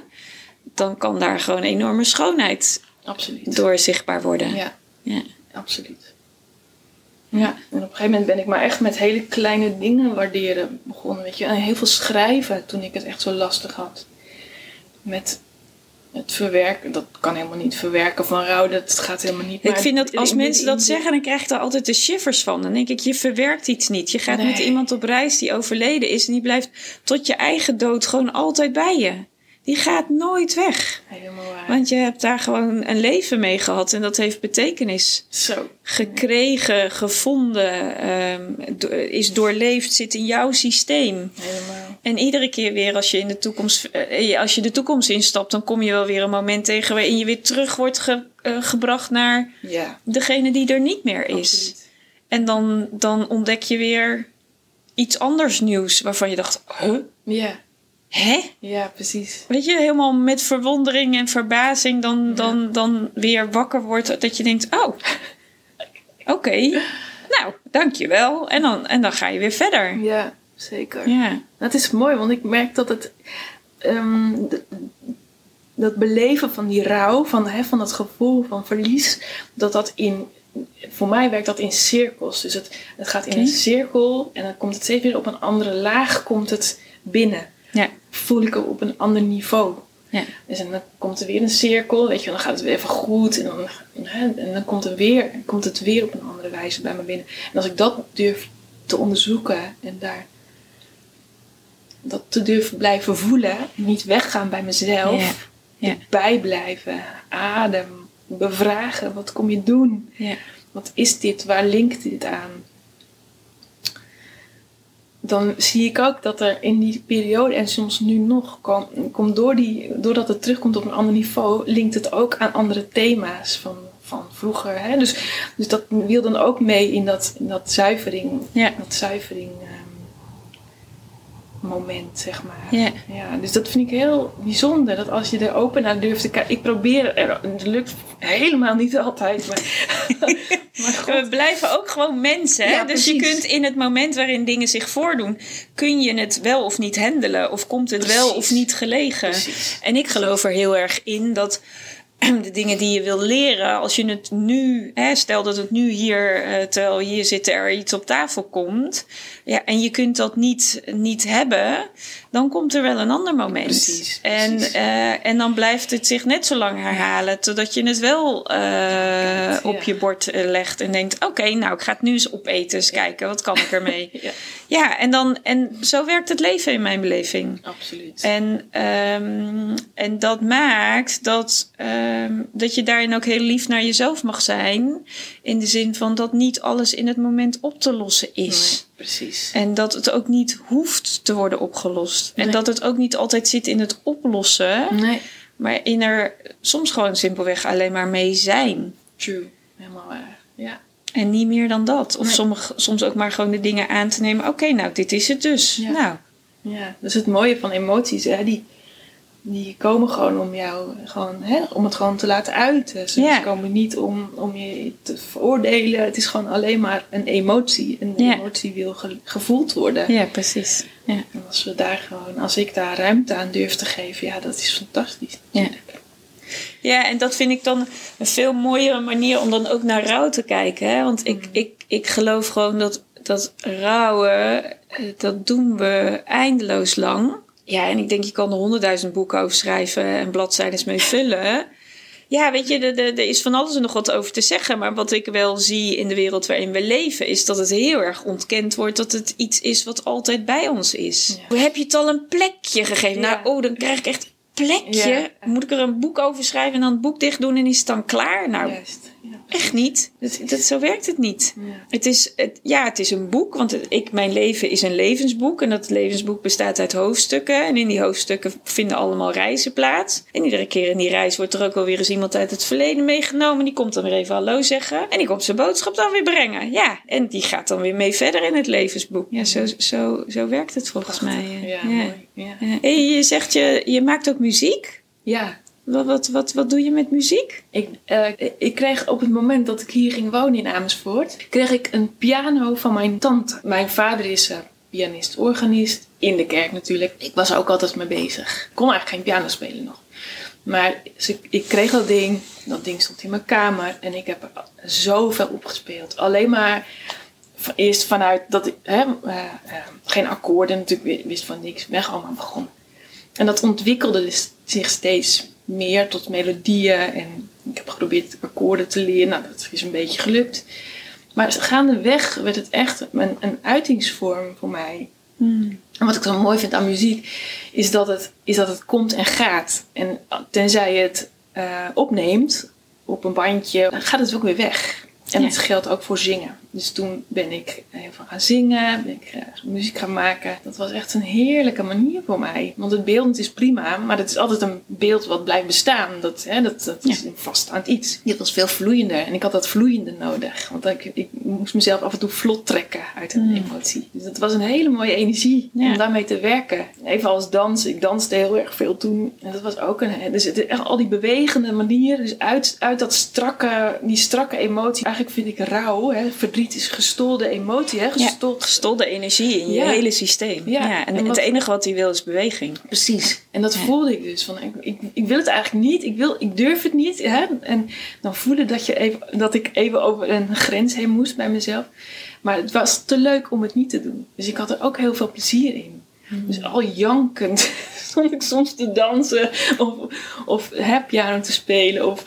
dan kan daar gewoon enorme schoonheid Absoluut. door zichtbaar worden. Ja, Ja. absoluut. Ja, en op een gegeven moment ben ik maar echt met hele kleine dingen waarderen begonnen. Weet je, en heel veel schrijven toen ik het echt zo lastig had. Met het verwerken, dat kan helemaal niet verwerken van rouw, dat gaat helemaal niet. Ik maar vind dat als in- mensen dat in- zeggen, dan krijg je er altijd de shivers van. Dan denk ik, je verwerkt iets niet. Je gaat Nee. met iemand op reis die overleden is en die blijft tot je eigen dood gewoon altijd bij je. Die gaat nooit weg. Helemaal waar. Want je hebt daar gewoon een leven mee gehad en dat heeft betekenis Zo. gekregen, gevonden, ehm, do- is doorleefd, zit in jouw systeem. Helemaal. En iedere keer weer als je in de toekomst, eh, als je de toekomst instapt, dan kom je wel weer een moment tegen waarin je weer terug wordt ge- eh, gebracht naar Ja, degene die er niet meer is. absoluut. En dan, dan ontdek je weer iets anders nieuws waarvan je dacht, huh? Ja, Hè? ja, precies. Weet je, helemaal met verwondering en verbazing dan, dan, dan weer wakker wordt. Dat je denkt, oh, oké, nou, dankjewel. En dan, en dan ga je weer verder. Ja, zeker. Ja, Dat is mooi, want ik merk dat het. ehm, dat beleven van die rouw, van, hè, van dat gevoel van verlies, dat dat in. Voor mij werkt dat in cirkels. Dus het, het gaat in een cirkel en dan komt het steeds weer op een andere laag komt het binnen. ja, Voel ik het op een ander niveau. ja. Dus en dan komt er weer een cirkel, weet je, dan gaat het weer even goed. En dan, hè, en dan komt, er weer, komt het weer op een andere wijze bij me binnen. En als ik dat durf te onderzoeken en daar dat te durven blijven voelen, niet weggaan bij mezelf, Ja, ja. bijblijven, adem, bevragen, wat kom je doen? ja. Wat is dit? Waar linkt dit aan? Dan zie ik ook dat er in die periode en soms nu nog komt, door die, doordat het terugkomt op een ander niveau, linkt het ook aan andere thema's van, van vroeger. Hè? Dus, dus dat wil dan ook mee in dat, in dat zuivering, Ja. dat zuivering ehm, moment, zeg maar. Ja. Ja, dus dat vind ik heel bijzonder. Dat als je er open naar durft te kijken. Ik probeer er, het lukt helemaal niet altijd. Maar, maar We blijven ook gewoon mensen. Hè? Ja, dus je kunt in het moment waarin dingen zich voordoen, kun je het wel of niet handelen. Of komt het wel of niet gelegen. Precies. En ik geloof er heel erg in dat de dingen die je wil leren, als je het nu, hè, stel dat het nu hier, eh, terwijl we hier zitten, er iets op tafel komt. Ja, en je kunt dat niet, niet hebben, dan komt er wel een ander moment. Precies, En, precies. eh, en dan blijft het zich net zo lang herhalen, totdat je het wel eh, op je bord legt en denkt: oké, nou, ik ga het nu eens opeten, eens kijken, wat kan ik ermee? Ja, ja, en, dan, en zo werkt het leven in mijn beleving. absoluut. En, ehm, en dat maakt dat, dat je daarin ook heel lief naar jezelf mag zijn. In de zin van dat niet alles in het moment op te lossen is. Nee, precies. En dat het ook niet hoeft te worden opgelost. En dat het ook niet altijd zit in het oplossen. Nee, Maar in er soms gewoon simpelweg alleen maar mee zijn. true. Helemaal waar. Ja. En niet meer dan dat. Of Nee. sommige, soms ook maar gewoon de dingen aan te nemen. Oké, nou, dit is het dus. Ja. Nou, ja, dat is het mooie van emoties. Hè? Die, die komen gewoon om jou, gewoon, hè? om het gewoon te laten uiten. Ze komen niet om, om je te veroordelen. Het is gewoon alleen maar een emotie. Een Ja. emotie wil ge- gevoeld worden. ja, precies. Ja. En als we daar gewoon, als ik daar ruimte aan durf te geven, ja, dat is fantastisch. Ja. Ja, en dat vind ik dan een veel mooiere manier om dan ook naar rouw te kijken. Hè? Want ik, ik, ik geloof gewoon dat, dat rouwen, eh, dat doen we eindeloos lang. Ja, en ik denk, je kan er honderdduizend boeken over schrijven en bladzijden mee vullen. Ja, weet je, er is van alles en nog wat over te zeggen. Maar wat ik wel zie in de wereld waarin we leven, is dat het heel erg ontkend wordt dat het iets is wat altijd bij ons is. Hoe heb je het al een plekje gegeven? Nou, oh, dan krijg ik echt plekje. Moet ik er een boek over schrijven en dan het boek dicht doen en is het dan klaar? Nou, Juist. Echt niet. Dat, dat, zo werkt het niet. Ja. Het, is, het, ja, het is een boek, want ik, mijn leven is een levensboek. En dat levensboek bestaat uit hoofdstukken. En in die hoofdstukken vinden allemaal reizen plaats. En iedere keer in die reis wordt er ook alweer eens iemand uit het verleden meegenomen. Die komt dan weer even hallo zeggen. En die komt zijn boodschap dan weer brengen. Ja, en die gaat dan weer mee verder in het levensboek. Ja, zo, zo, zo werkt het volgens mij. Ja, mooi. Ja. Hey, je zegt je, je maakt ook muziek. Ja, wat, wat, wat, wat doe je met muziek? Ik, uh, ik kreeg op het moment dat ik hier ging wonen in Amersfoort, kreeg ik een piano van mijn tante. Mijn vader is uh, pianist, organist, in de kerk natuurlijk. Ik was er ook altijd mee bezig. Ik kon eigenlijk geen piano spelen nog. Maar ik, ik, kreeg dat ding, dat ding stond in mijn kamer en ik heb er zoveel opgespeeld. Alleen maar eerst vanuit dat ik uh, geen akkoorden, natuurlijk wist van niks, weg allemaal begonnen. En dat ontwikkelde zich steeds meer tot melodieën. En ik heb geprobeerd akkoorden te leren. Nou, dat is een beetje gelukt. Maar gaandeweg werd het echt een, een uitingsvorm voor mij. Hmm. En wat ik zo mooi vind aan muziek, is dat het, is dat het komt en gaat. En tenzij je het uh, opneemt op een bandje, dan gaat het ook weer weg. En dat geldt ook voor zingen. Dus toen ben ik heel veel gaan zingen, ben ik uh, muziek gaan maken. Dat was echt een heerlijke manier voor mij. Want het beeldend is prima, maar het is altijd een beeld wat blijft bestaan. Dat, hè, dat, dat is een vaststaand iets. Dit was veel vloeiender en ik had dat vloeiende nodig. Want ik, ik moest mezelf af en toe vlot trekken uit een hmm. emotie. Dus dat was een hele mooie energie om daarmee te werken. Even als dans, ik danste heel erg veel toen. En dat was ook een, dus het, echt al die bewegende manieren. Dus uit, uit dat strakke, die strakke emotie. Eigenlijk vind ik rauw, hè, verdriet is gestolde emotie, hè? Gestold. gestolde energie in je hele systeem. Ja. En, het enige wat hij wil is beweging. Precies. En dat voelde ik dus. Van, ik, ik, ik, wil het eigenlijk niet, ik, wil, ik durf het niet. Hè? En dan voelde dat, je even, dat ik even over een grens heen moest bij mezelf. Maar het was te leuk om het niet te doen. Dus ik had er ook heel veel plezier in. Hmm. Dus al jankend stond ik soms te dansen of, of te spelen. Of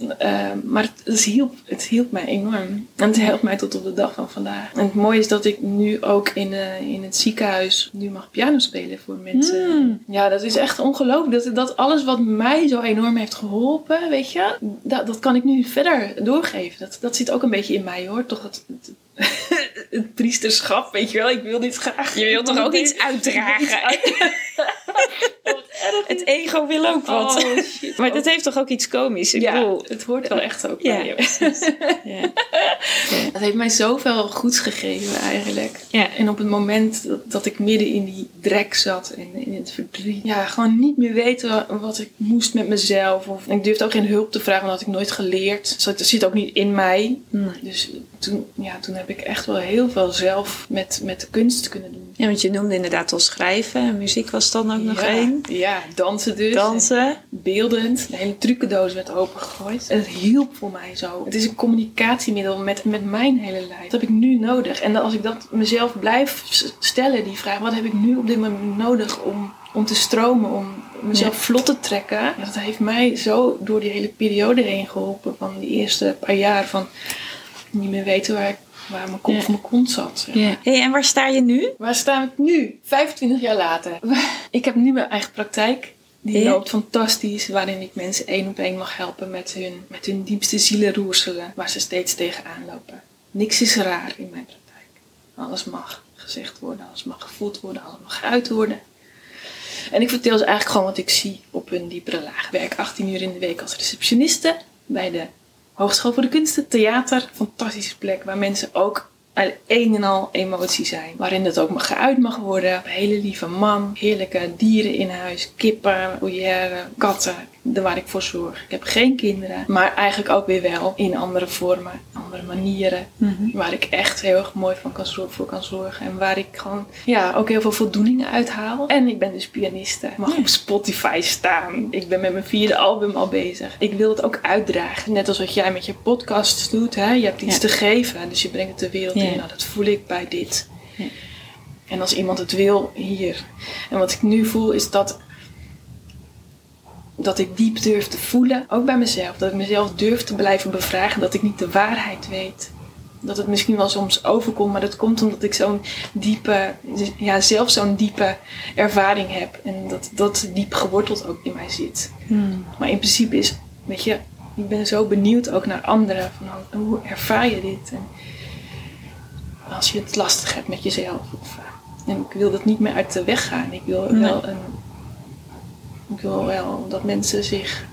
uh, maar het, hielp, het hielp mij enorm. En het helpt mij tot op de dag van vandaag. En het mooie is dat ik nu ook in, uh, in het ziekenhuis nu mag piano spelen voor mensen. Mm. Ja, dat is echt ongelooflijk. Dat, dat alles wat mij zo enorm heeft geholpen, weet je, dat, dat kan ik nu verder doorgeven. Dat, dat zit ook een beetje in mij hoor. Toch het, het, priesterschap, weet je wel. Ik wil dit graag. Je wilt toch ook iets uitdragen? het ego wil ook wat. Oh, shit. maar dat heeft toch ook iets komisch? Ik ja, het hoort wel echt ook bij ja. Dat heeft mij zoveel goeds gegeven eigenlijk. Ja. En op het moment dat, dat ik midden in die drek zat en in het verdriet. Ja, gewoon niet meer weten wat ik moest met mezelf. Of, ik durfde ook geen hulp te vragen, want dat had ik nooit geleerd. Dus dat zit ook niet in mij. Dus toen, ja, toen heb ik echt wel heel veel zelf met, met de kunst kunnen doen. Ja, want je noemde inderdaad al schrijven. En muziek was dan ook nog één. Ja, dansen dus. Dansen. Beeldend. De hele trucendoos werd opengegooid. En het hielp voor mij zo. Het is een communicatiemiddel met, met mijn hele lijf. Dat heb ik nu nodig. En als ik dat mezelf blijf stellen, die vraag, wat heb ik nu op dit moment nodig om, om te stromen, om mezelf vlot te trekken. Dat heeft mij zo door die hele periode heen geholpen. Van die eerste paar jaar van niet meer weten waar ik waar mijn kop ja. mijn kont zat. Ja. Hey, en waar sta je nu? Waar sta ik nu? 25 jaar later. Ik heb nu mijn eigen praktijk. Die loopt fantastisch, waarin ik mensen één op één mag helpen met hun, met hun diepste zielenroerselen, waar ze steeds tegenaan lopen. Niks is raar in mijn praktijk. Alles mag gezegd worden, alles mag gevoeld worden, alles mag geuit worden. En ik vertel ze eigenlijk gewoon wat ik zie op een diepere laag. Ik werk 18 uur in de week als receptioniste bij de Hogeschool voor de Kunsten, theater, fantastische plek waar mensen ook een en al emotie zijn. Waarin het ook geuit mag worden. Een hele lieve man, heerlijke dieren in huis, kippen, bouillère, katten waar ik voor zorg. Ik heb geen kinderen, maar eigenlijk ook weer wel in andere vormen, andere manieren. Mhm. Waar ik echt heel erg mooi van kan voor kan zorgen. En waar ik gewoon ja, ook heel veel voldoening uit haal. En ik ben dus pianiste. Ik mag op Spotify staan. Ik ben met mijn vierde album al bezig. Ik wil het ook uitdragen. Net als wat jij met je podcast doet. Hè? Je hebt iets te geven, dus je brengt het de wereld in. Nou, dat voel ik bij dit. En als iemand het wil, hier. En wat ik nu voel is dat dat ik diep durf te voelen, ook bij mezelf. Dat ik mezelf durf te blijven bevragen, dat ik niet de waarheid weet. Dat het misschien wel soms overkomt, maar dat komt omdat ik zo'n diepe, ja, zelf zo'n diepe ervaring heb. En dat dat diep geworteld ook in mij zit. Hmm. Maar in principe is, weet je, ik ben zo benieuwd ook naar anderen. Van hoe, hoe ervaar je dit? En als je het lastig hebt met jezelf. Of, eh, en ik wil dat niet meer uit de weg gaan. Ik wil Nee. wel, een, ik wil wel dat mensen zich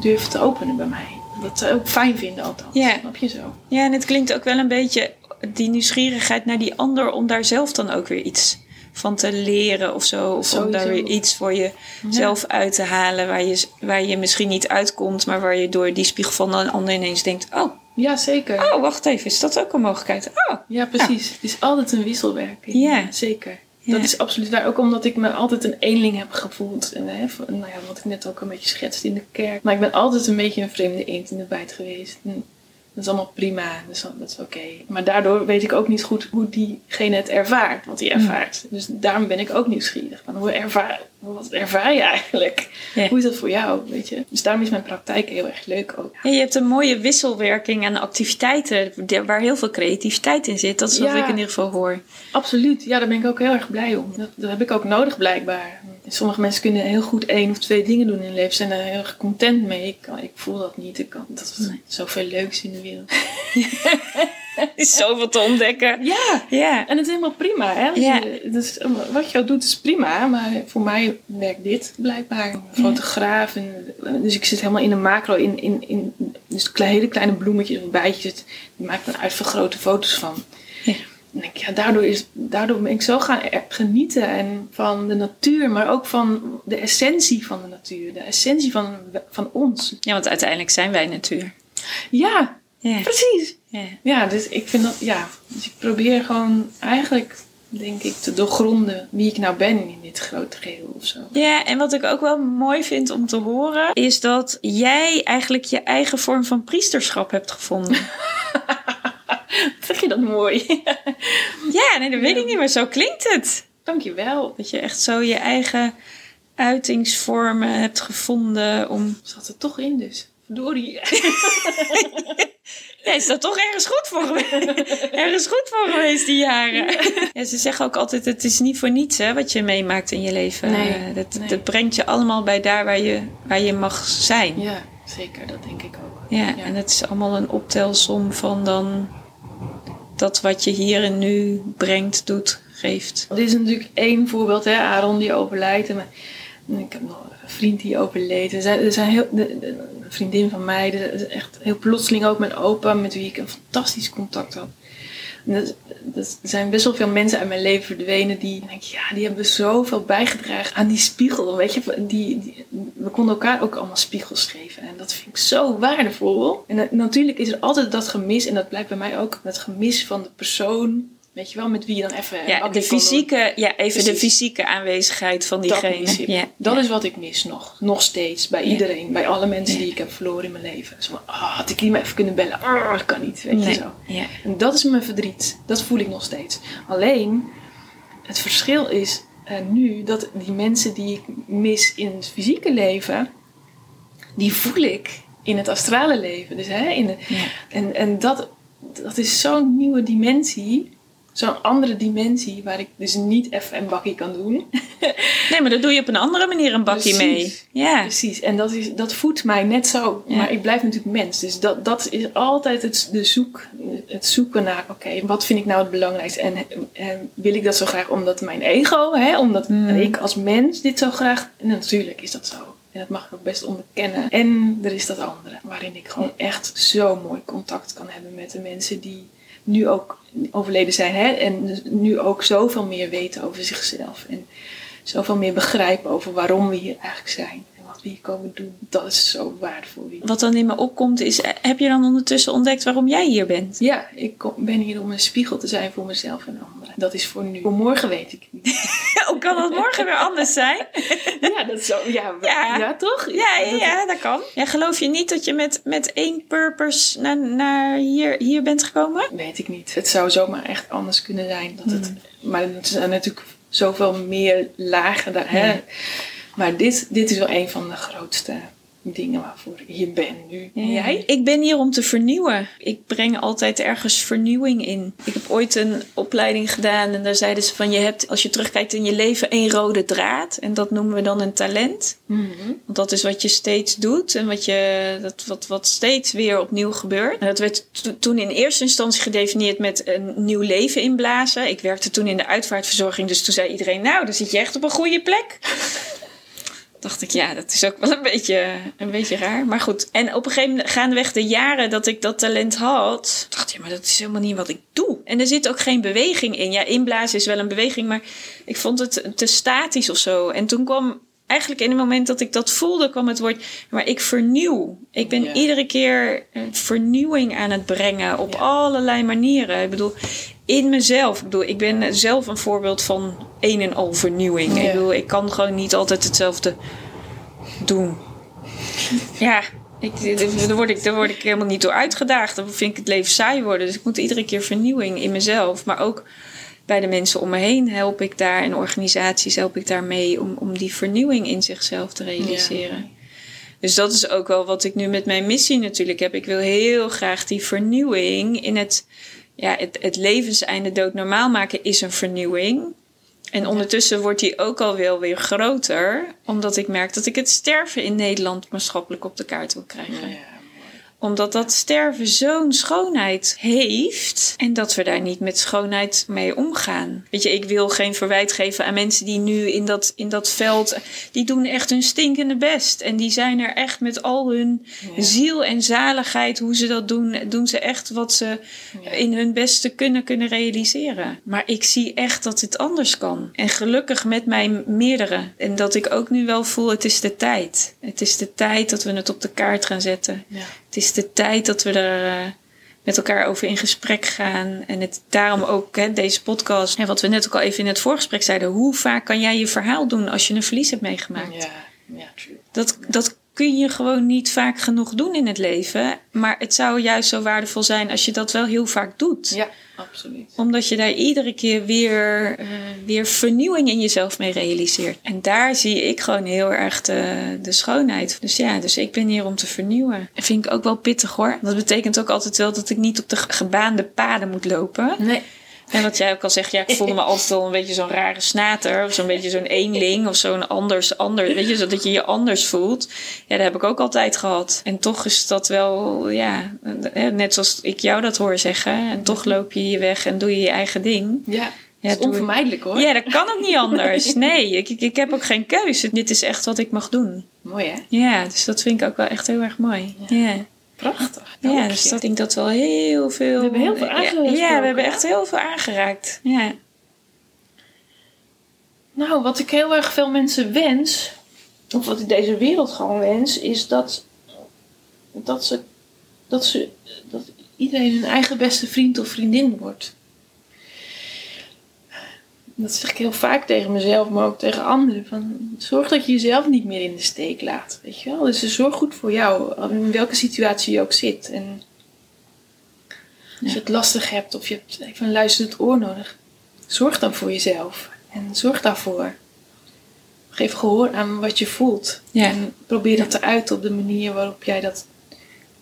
durven te openen bij mij. Dat ze ook fijn vinden althans. Ja. Snap je zo? Ja, en het klinkt ook wel een beetje die nieuwsgierigheid naar die ander om daar zelf dan ook weer iets van te leren of zo. Of om daar weer iets voor jezelf uit te halen waar je, waar je misschien niet uitkomt, maar waar je door die spiegel van een ander ineens denkt: oh, Ja, zeker. oh, wacht even, is dat ook een mogelijkheid? Oh, Ja, precies. Het is altijd een wisselwerking. Ja. Zeker. Ja. Dat is absoluut waar. Ook omdat ik me altijd een eenling heb gevoeld. En, hè, van- nou ja, wat ik net ook een beetje schetste in de kerk. Maar ik ben altijd een beetje een vreemde eend in de bijt geweest. En dat is allemaal prima. Dus dat is oké. Maar daardoor weet ik ook niet goed hoe diegene het ervaart. Wat hij ervaart. Dus daarom ben ik ook nieuwsgierig. Van hoe ervaar, wat ervaar je eigenlijk? Ja. Hoe is dat voor jou? Weet je? Dus daarom is mijn praktijk heel erg leuk ook. Ja, je hebt een mooie wisselwerking aan activiteiten waar heel veel creativiteit in zit. Dat is wat Ja. ik in ieder geval hoor. Absoluut, ja, daar ben ik ook heel erg blij om. Dat, dat heb ik ook nodig blijkbaar. Sommige mensen kunnen heel goed één of twee dingen doen in hun leven, zijn daar heel erg content mee. Ik, ik voel dat niet. Ik kan, dat is zoveel leuks in de wereld. Er is zoveel te ontdekken. Ja, Ja, en het is helemaal prima. Hè? Ja. je- dus, wat je ook doet is prima, maar voor mij werkt dit blijkbaar. Een fotograaf, en, dus ik zit helemaal in een macro, in, in, in dus hele kleine bloemetjes of bijtjes. Die maak ik dan uitvergrote foto's van. Ja. En ik, ja, daardoor, is, daardoor ben ik zo gaan genieten en van de natuur, maar ook van de essentie van de natuur. De essentie van, van ons. ja want uiteindelijk zijn wij natuur. Ja, Ja. precies. Ja. Ja, dus ik vind dat, ja. Dus ik probeer gewoon eigenlijk, denk ik, te doorgronden wie ik nou ben in dit grote geheel of zo. Ja, en wat ik ook wel mooi vind om te horen, is dat jij eigenlijk je eigen vorm van priesterschap hebt gevonden. Zeg je dat mooi? ja, nee, dat weet ik niet, maar zo klinkt het. Dankjewel. Dat je echt zo je eigen uitingsvormen hebt gevonden om. Zat er toch in dus. Verdorie. Nee, is dat toch ergens goed voor geweest? ergens goed voor geweest die jaren. Ja. ze zeggen ook altijd: het is niet voor niets hè, wat je meemaakt in je leven. Nee, Eh, dat, nee. dat brengt je allemaal bij daar waar je, waar je mag zijn. Ja, zeker. Dat denk ik ook. Ja, en het is allemaal een optelsom van dan dat wat je hier en nu brengt, doet, geeft. Dit is natuurlijk één voorbeeld, hè. Aaron die overlijdt. En, ik heb nog vriend die overleed. Er zijn, er zijn heel, de, een vriendin van mij, is echt heel plotseling ook mijn opa, met wie ik een fantastisch contact had. Er zijn best wel veel mensen uit mijn leven verdwenen die, denk, ja, die hebben zoveel bijgedragen aan die spiegel. Weet je, die, we konden elkaar ook allemaal spiegels geven. En dat vind ik zo waardevol. En natuurlijk is er altijd dat gemis, en dat blijkt bij mij ook, dat gemis van de persoon. Weet je wel, met wie je dan even. Ja, de fysieke, ja even de fysieke aanwezigheid van Dat, diegene. ja, dat ja. is wat ik mis nog. Nog steeds. Bij Ja. iedereen. Bij alle mensen die ik heb verloren in mijn leven. Zo van, ah, had ik die maar even kunnen bellen? Dat kan niet. Weet je zo. ja. En dat is mijn verdriet. Dat voel ik nog steeds. Alleen, het verschil is eh, nu dat die mensen die ik mis in het fysieke leven, die voel ik in het astrale leven. Dus, hè, in de, Ja. en en dat, dat is zo'n nieuwe dimensie. Zo'n andere dimensie waar ik dus niet even een bakkie kan doen. Nee, maar dat doe je op een andere manier een Precies. mee. Ja. Precies, en dat, is, dat voedt mij net zo. Ja. Maar ik blijf natuurlijk mens. Dus dat, dat is altijd het, de zoek, het zoeken naar, oké, wat vind ik nou het belangrijkste? En, en wil ik dat zo graag omdat mijn ego, hè, omdat Mm. ik als mens dit zo graag... En natuurlijk is dat zo. En dat mag ik ook best onderkennen. En er is dat andere, waarin ik gewoon echt zo mooi contact kan hebben met de mensen die nu ook overleden zijn. Hè? En dus nu ook zoveel meer weten over zichzelf. En zoveel meer begrijpen over waarom we hier eigenlijk zijn. En wat we hier komen doen. Dat is zo waardevol. Wat dan in me opkomt is, eh, heb je dan ondertussen ontdekt waarom jij hier bent? Ja, ik kom- ben hier om een spiegel te zijn voor mezelf en anderen. Dat is voor nu. Voor morgen weet ik niet. Hoe kan dat morgen weer anders zijn? ja, dat is zo. Ja, Ja. ja. toch? Ja, ja, Dat- ja, dat kan. Ja, geloof je niet dat je met, met één purpose naar, naar hier, hier bent gekomen? Weet ik niet. Het zou zomaar echt anders kunnen zijn. Dat het, Hmm. Maar er zijn natuurlijk zoveel meer lagen daar. Hè? Maar dit, dit is wel een van de grootste dingen waarvoor ik hier ben nu. En jij? Ik ben hier om te vernieuwen. Ik breng altijd ergens vernieuwing in. Ik heb ooit een opleiding gedaan en daar zeiden ze van je hebt, als je terugkijkt in je leven, één rode draad. En dat noemen we dan een talent. Mhm. Want dat is wat je steeds doet en wat, je, dat, wat, wat steeds weer opnieuw gebeurt. En dat werd to- toen in eerste instantie gedefinieerd met een nieuw leven inblazen. Ik werkte toen in de uitvaartverzorging, dus toen zei iedereen, nou, dan zit je echt op een goede plek. Dacht ik, ja, dat is ook wel een beetje, een beetje raar. Maar goed. En op een gegeven moment, gaandeweg de jaren dat ik dat talent had, dacht ik, ja, maar dat is helemaal niet wat ik doe. En er zit ook geen beweging in. Ja, inblazen is wel een beweging, maar ik vond het te statisch of zo. En toen kwam eigenlijk in het moment dat ik dat voelde, kwam het woord, maar ik vernieuw. Ik ben Ja. iedere keer vernieuwing aan het brengen op Ja. allerlei manieren. Ik bedoel, in mezelf. Ik bedoel, ik ben zelf een voorbeeld van een en al vernieuwing. Ja. Ik bedoel, ik kan gewoon niet altijd hetzelfde doen. Ja, ik, daar, word ik, daar word ik helemaal niet door uitgedaagd. Dan vind ik het leven saai worden. Dus ik moet iedere keer vernieuwing in mezelf. Maar ook bij de mensen om me heen help ik daar. En organisaties help ik daar mee om, om die vernieuwing in zichzelf te realiseren. Dus dat is ook wel wat ik nu met mijn missie natuurlijk heb. Ik wil heel graag die vernieuwing in het, ja, het, het levenseinde doodnormaal maken is een vernieuwing. En ondertussen wordt die ook al wel weer groter, omdat ik merk dat ik het sterven in Nederland maatschappelijk op de kaart wil krijgen Ja. Omdat dat sterven zo'n schoonheid heeft. En dat we daar niet met schoonheid mee omgaan. Weet je, ik wil geen verwijt geven aan mensen die nu in dat, in dat veld. Die doen echt hun stinkende best. En die zijn er echt met al hun Ja. ziel en zaligheid. Hoe ze dat doen, doen ze echt wat ze Ja. in hun beste kunnen kunnen realiseren. Maar ik zie echt dat het anders kan. En gelukkig met mij meerdere. En dat ik ook nu wel voel, het is de tijd. Het is de tijd dat we het op de kaart gaan zetten. Ja. Het is de tijd dat we er eh, met elkaar over in gesprek gaan. En het, daarom ook hè, deze podcast. En wat we net ook al even in het voorgesprek zeiden. Hoe vaak kan jij je verhaal doen als je een verlies hebt meegemaakt? Ja, ja, true. Dat, dat kun je gewoon niet vaak genoeg doen in het leven. Maar het zou juist zo waardevol zijn als je dat wel heel vaak doet. Ja, absoluut. Omdat je daar iedere keer weer, eh, weer vernieuwing in jezelf mee realiseert. En daar zie ik gewoon heel erg de, de schoonheid. Dus ja, dus ik ben hier om te vernieuwen. Dat vind ik ook wel pittig hoor. Dat betekent ook altijd wel dat ik niet op de gebaande paden moet lopen. Nee. En wat jij ook al zegt, ja, ik voelde me altijd wel een beetje zo'n rare snater. Of zo'n beetje zo'n eenling. Of zo'n anders, ander, weet je, zodat je je anders voelt. Ja, dat heb ik ook altijd gehad. En toch is dat wel, ja, net zoals ik jou dat hoor zeggen. En toch loop je je weg en doe je je eigen ding. Ja, Ja, dat is onvermijdelijk hoor. Ja, dat kan ook niet anders. Nee, ik, ik, ik heb ook geen keuze. Dit is echt wat ik mag doen. Mooi hè? Ja, dus dat vind ik ook wel echt heel erg mooi. Ja. Ja, Prachtig. ja, dus dat, ik denk dat wel heel veel... We hebben heel veel Ja, aangesproken, Ja, we hebben echt heel veel aangeraakt. Ja. Nou, wat ik heel erg veel mensen wens, of wat ik deze wereld gewoon wens, is dat, dat, ze, dat, ze, dat iedereen hun eigen beste vriend of vriendin wordt. Dat zeg ik heel vaak tegen mezelf, maar ook tegen anderen. Van, zorg dat je jezelf niet meer in de steek laat. Weet je wel? Dus zorg goed voor jou, in welke situatie je ook zit. En als je het lastig hebt of je hebt even een luisterend oor nodig, zorg dan voor jezelf. En zorg daarvoor. Geef gehoor aan wat je voelt. Ja. En probeer dat te uiten op de manier waarop jij dat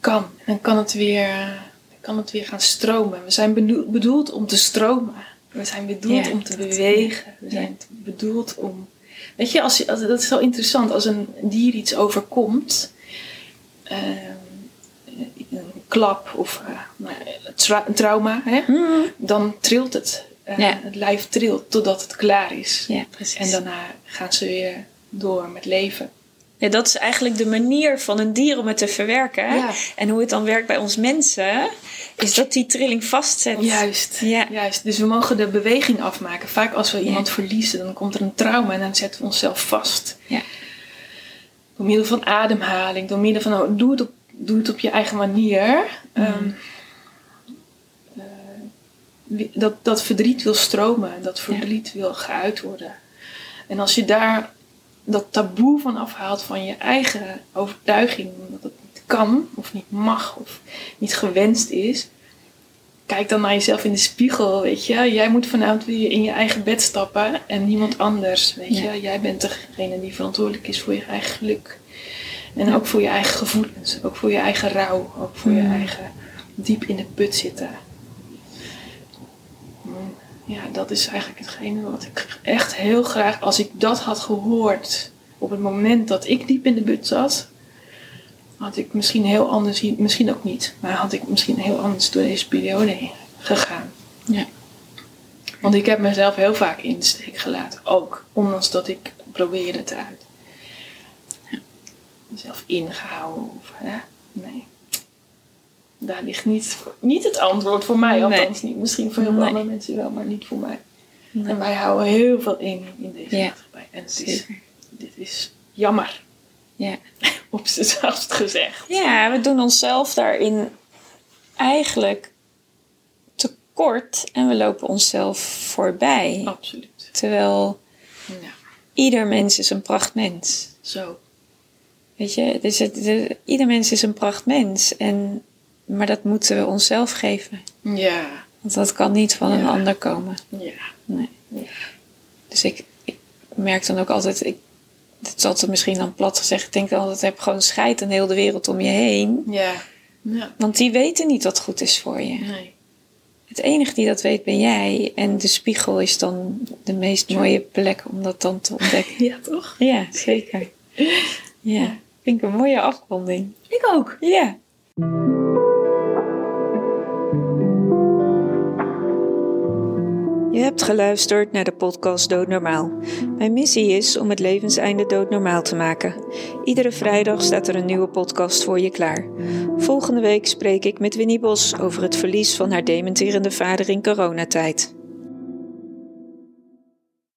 kan. En dan kan het weer, kan het weer gaan stromen. We zijn bedoel- bedoeld om te stromen. We zijn bedoeld Ja, om te bewegen. We ja. zijn bedoeld om. Weet je, als je, als, dat is wel interessant. Als een dier iets overkomt, ehm, een klap of eh, nou, tra- een trauma, hè, Mm. dan trilt het. Eh, Ja. Het lijf trilt totdat het klaar is. Ja, precies. En daarna gaan ze weer door met leven. Ja, dat is eigenlijk de manier van een dier om het te verwerken. Ja. En hoe het dan werkt bij ons mensen, is dat die trilling vastzet. Juist. Ja. Juist. Dus we mogen de beweging afmaken. Vaak als we iemand verliezen, dan komt er een trauma en dan zetten we onszelf vast. Ja. Door middel van ademhaling, door middel van oh, doe, het op, doe het op je eigen manier. Mhm. Ehm, eh, dat, dat verdriet wil stromen, dat verdriet wil geuit worden. En als je daar dat taboe van afhaalt van je eigen overtuiging, dat het niet kan of niet mag of niet gewenst is, kijk dan naar jezelf in de spiegel, weet je. Jij moet vanavond weer in je eigen bed stappen en niemand anders, weet Ja. je. Jij bent degene die verantwoordelijk is voor je eigen geluk. En ook voor je eigen gevoelens, ook voor je eigen rouw, ook voor je Mm. eigen diep in de put zitten. Ja, dat is eigenlijk hetgene wat ik echt heel graag, als ik dat had gehoord op het moment dat ik diep in de put zat, had ik misschien heel anders, misschien ook niet, maar had ik misschien heel anders door deze periode heen gegaan. Ja. Want ik heb mezelf heel vaak in de steek gelaten, ook ondanks dat ik probeerde het uit. Mezelf ingehouden of hè? Nee. Daar ligt niet, niet het antwoord voor mij, Nee. althans niet. Misschien voor heel veel Nee. andere mensen wel, maar niet voor mij. Nee. En wij houden heel veel in in deze Ja. maatschappij. En het is, dit is jammer, Ja. op z'n zachtst gezegd. ja, we doen onszelf daarin eigenlijk tekort en we lopen onszelf voorbij. Absoluut. Terwijl Ja, ieder mens is een prachtmens. zo. Weet je, dus het, de- ieder mens is een prachtmens. En, maar dat moeten we onszelf geven. Ja, Want dat kan niet van een Ja. ander komen. ja. Nee. Ja. Dus ik, ik merk dan ook altijd, ik, het is altijd misschien dan plat gezegd, ik denk altijd, heb gewoon scheid aan heel de wereld om je heen. Ja. Ja. Want die weten niet wat goed is voor je. Nee. Het enige die dat weet ben jij. En de spiegel is dan de meest mooie plek om dat dan te ontdekken. Ja, toch? Ja, zeker. Ja, vind ik een mooie afronding. Ik ook. Ja. Je hebt geluisterd naar de podcast Doodnormaal. Mijn missie is om het levenseinde doodnormaal te maken. Iedere vrijdag staat er een nieuwe podcast voor je klaar. Volgende week spreek ik met Winnie Bos over het verlies van haar dementerende vader in coronatijd.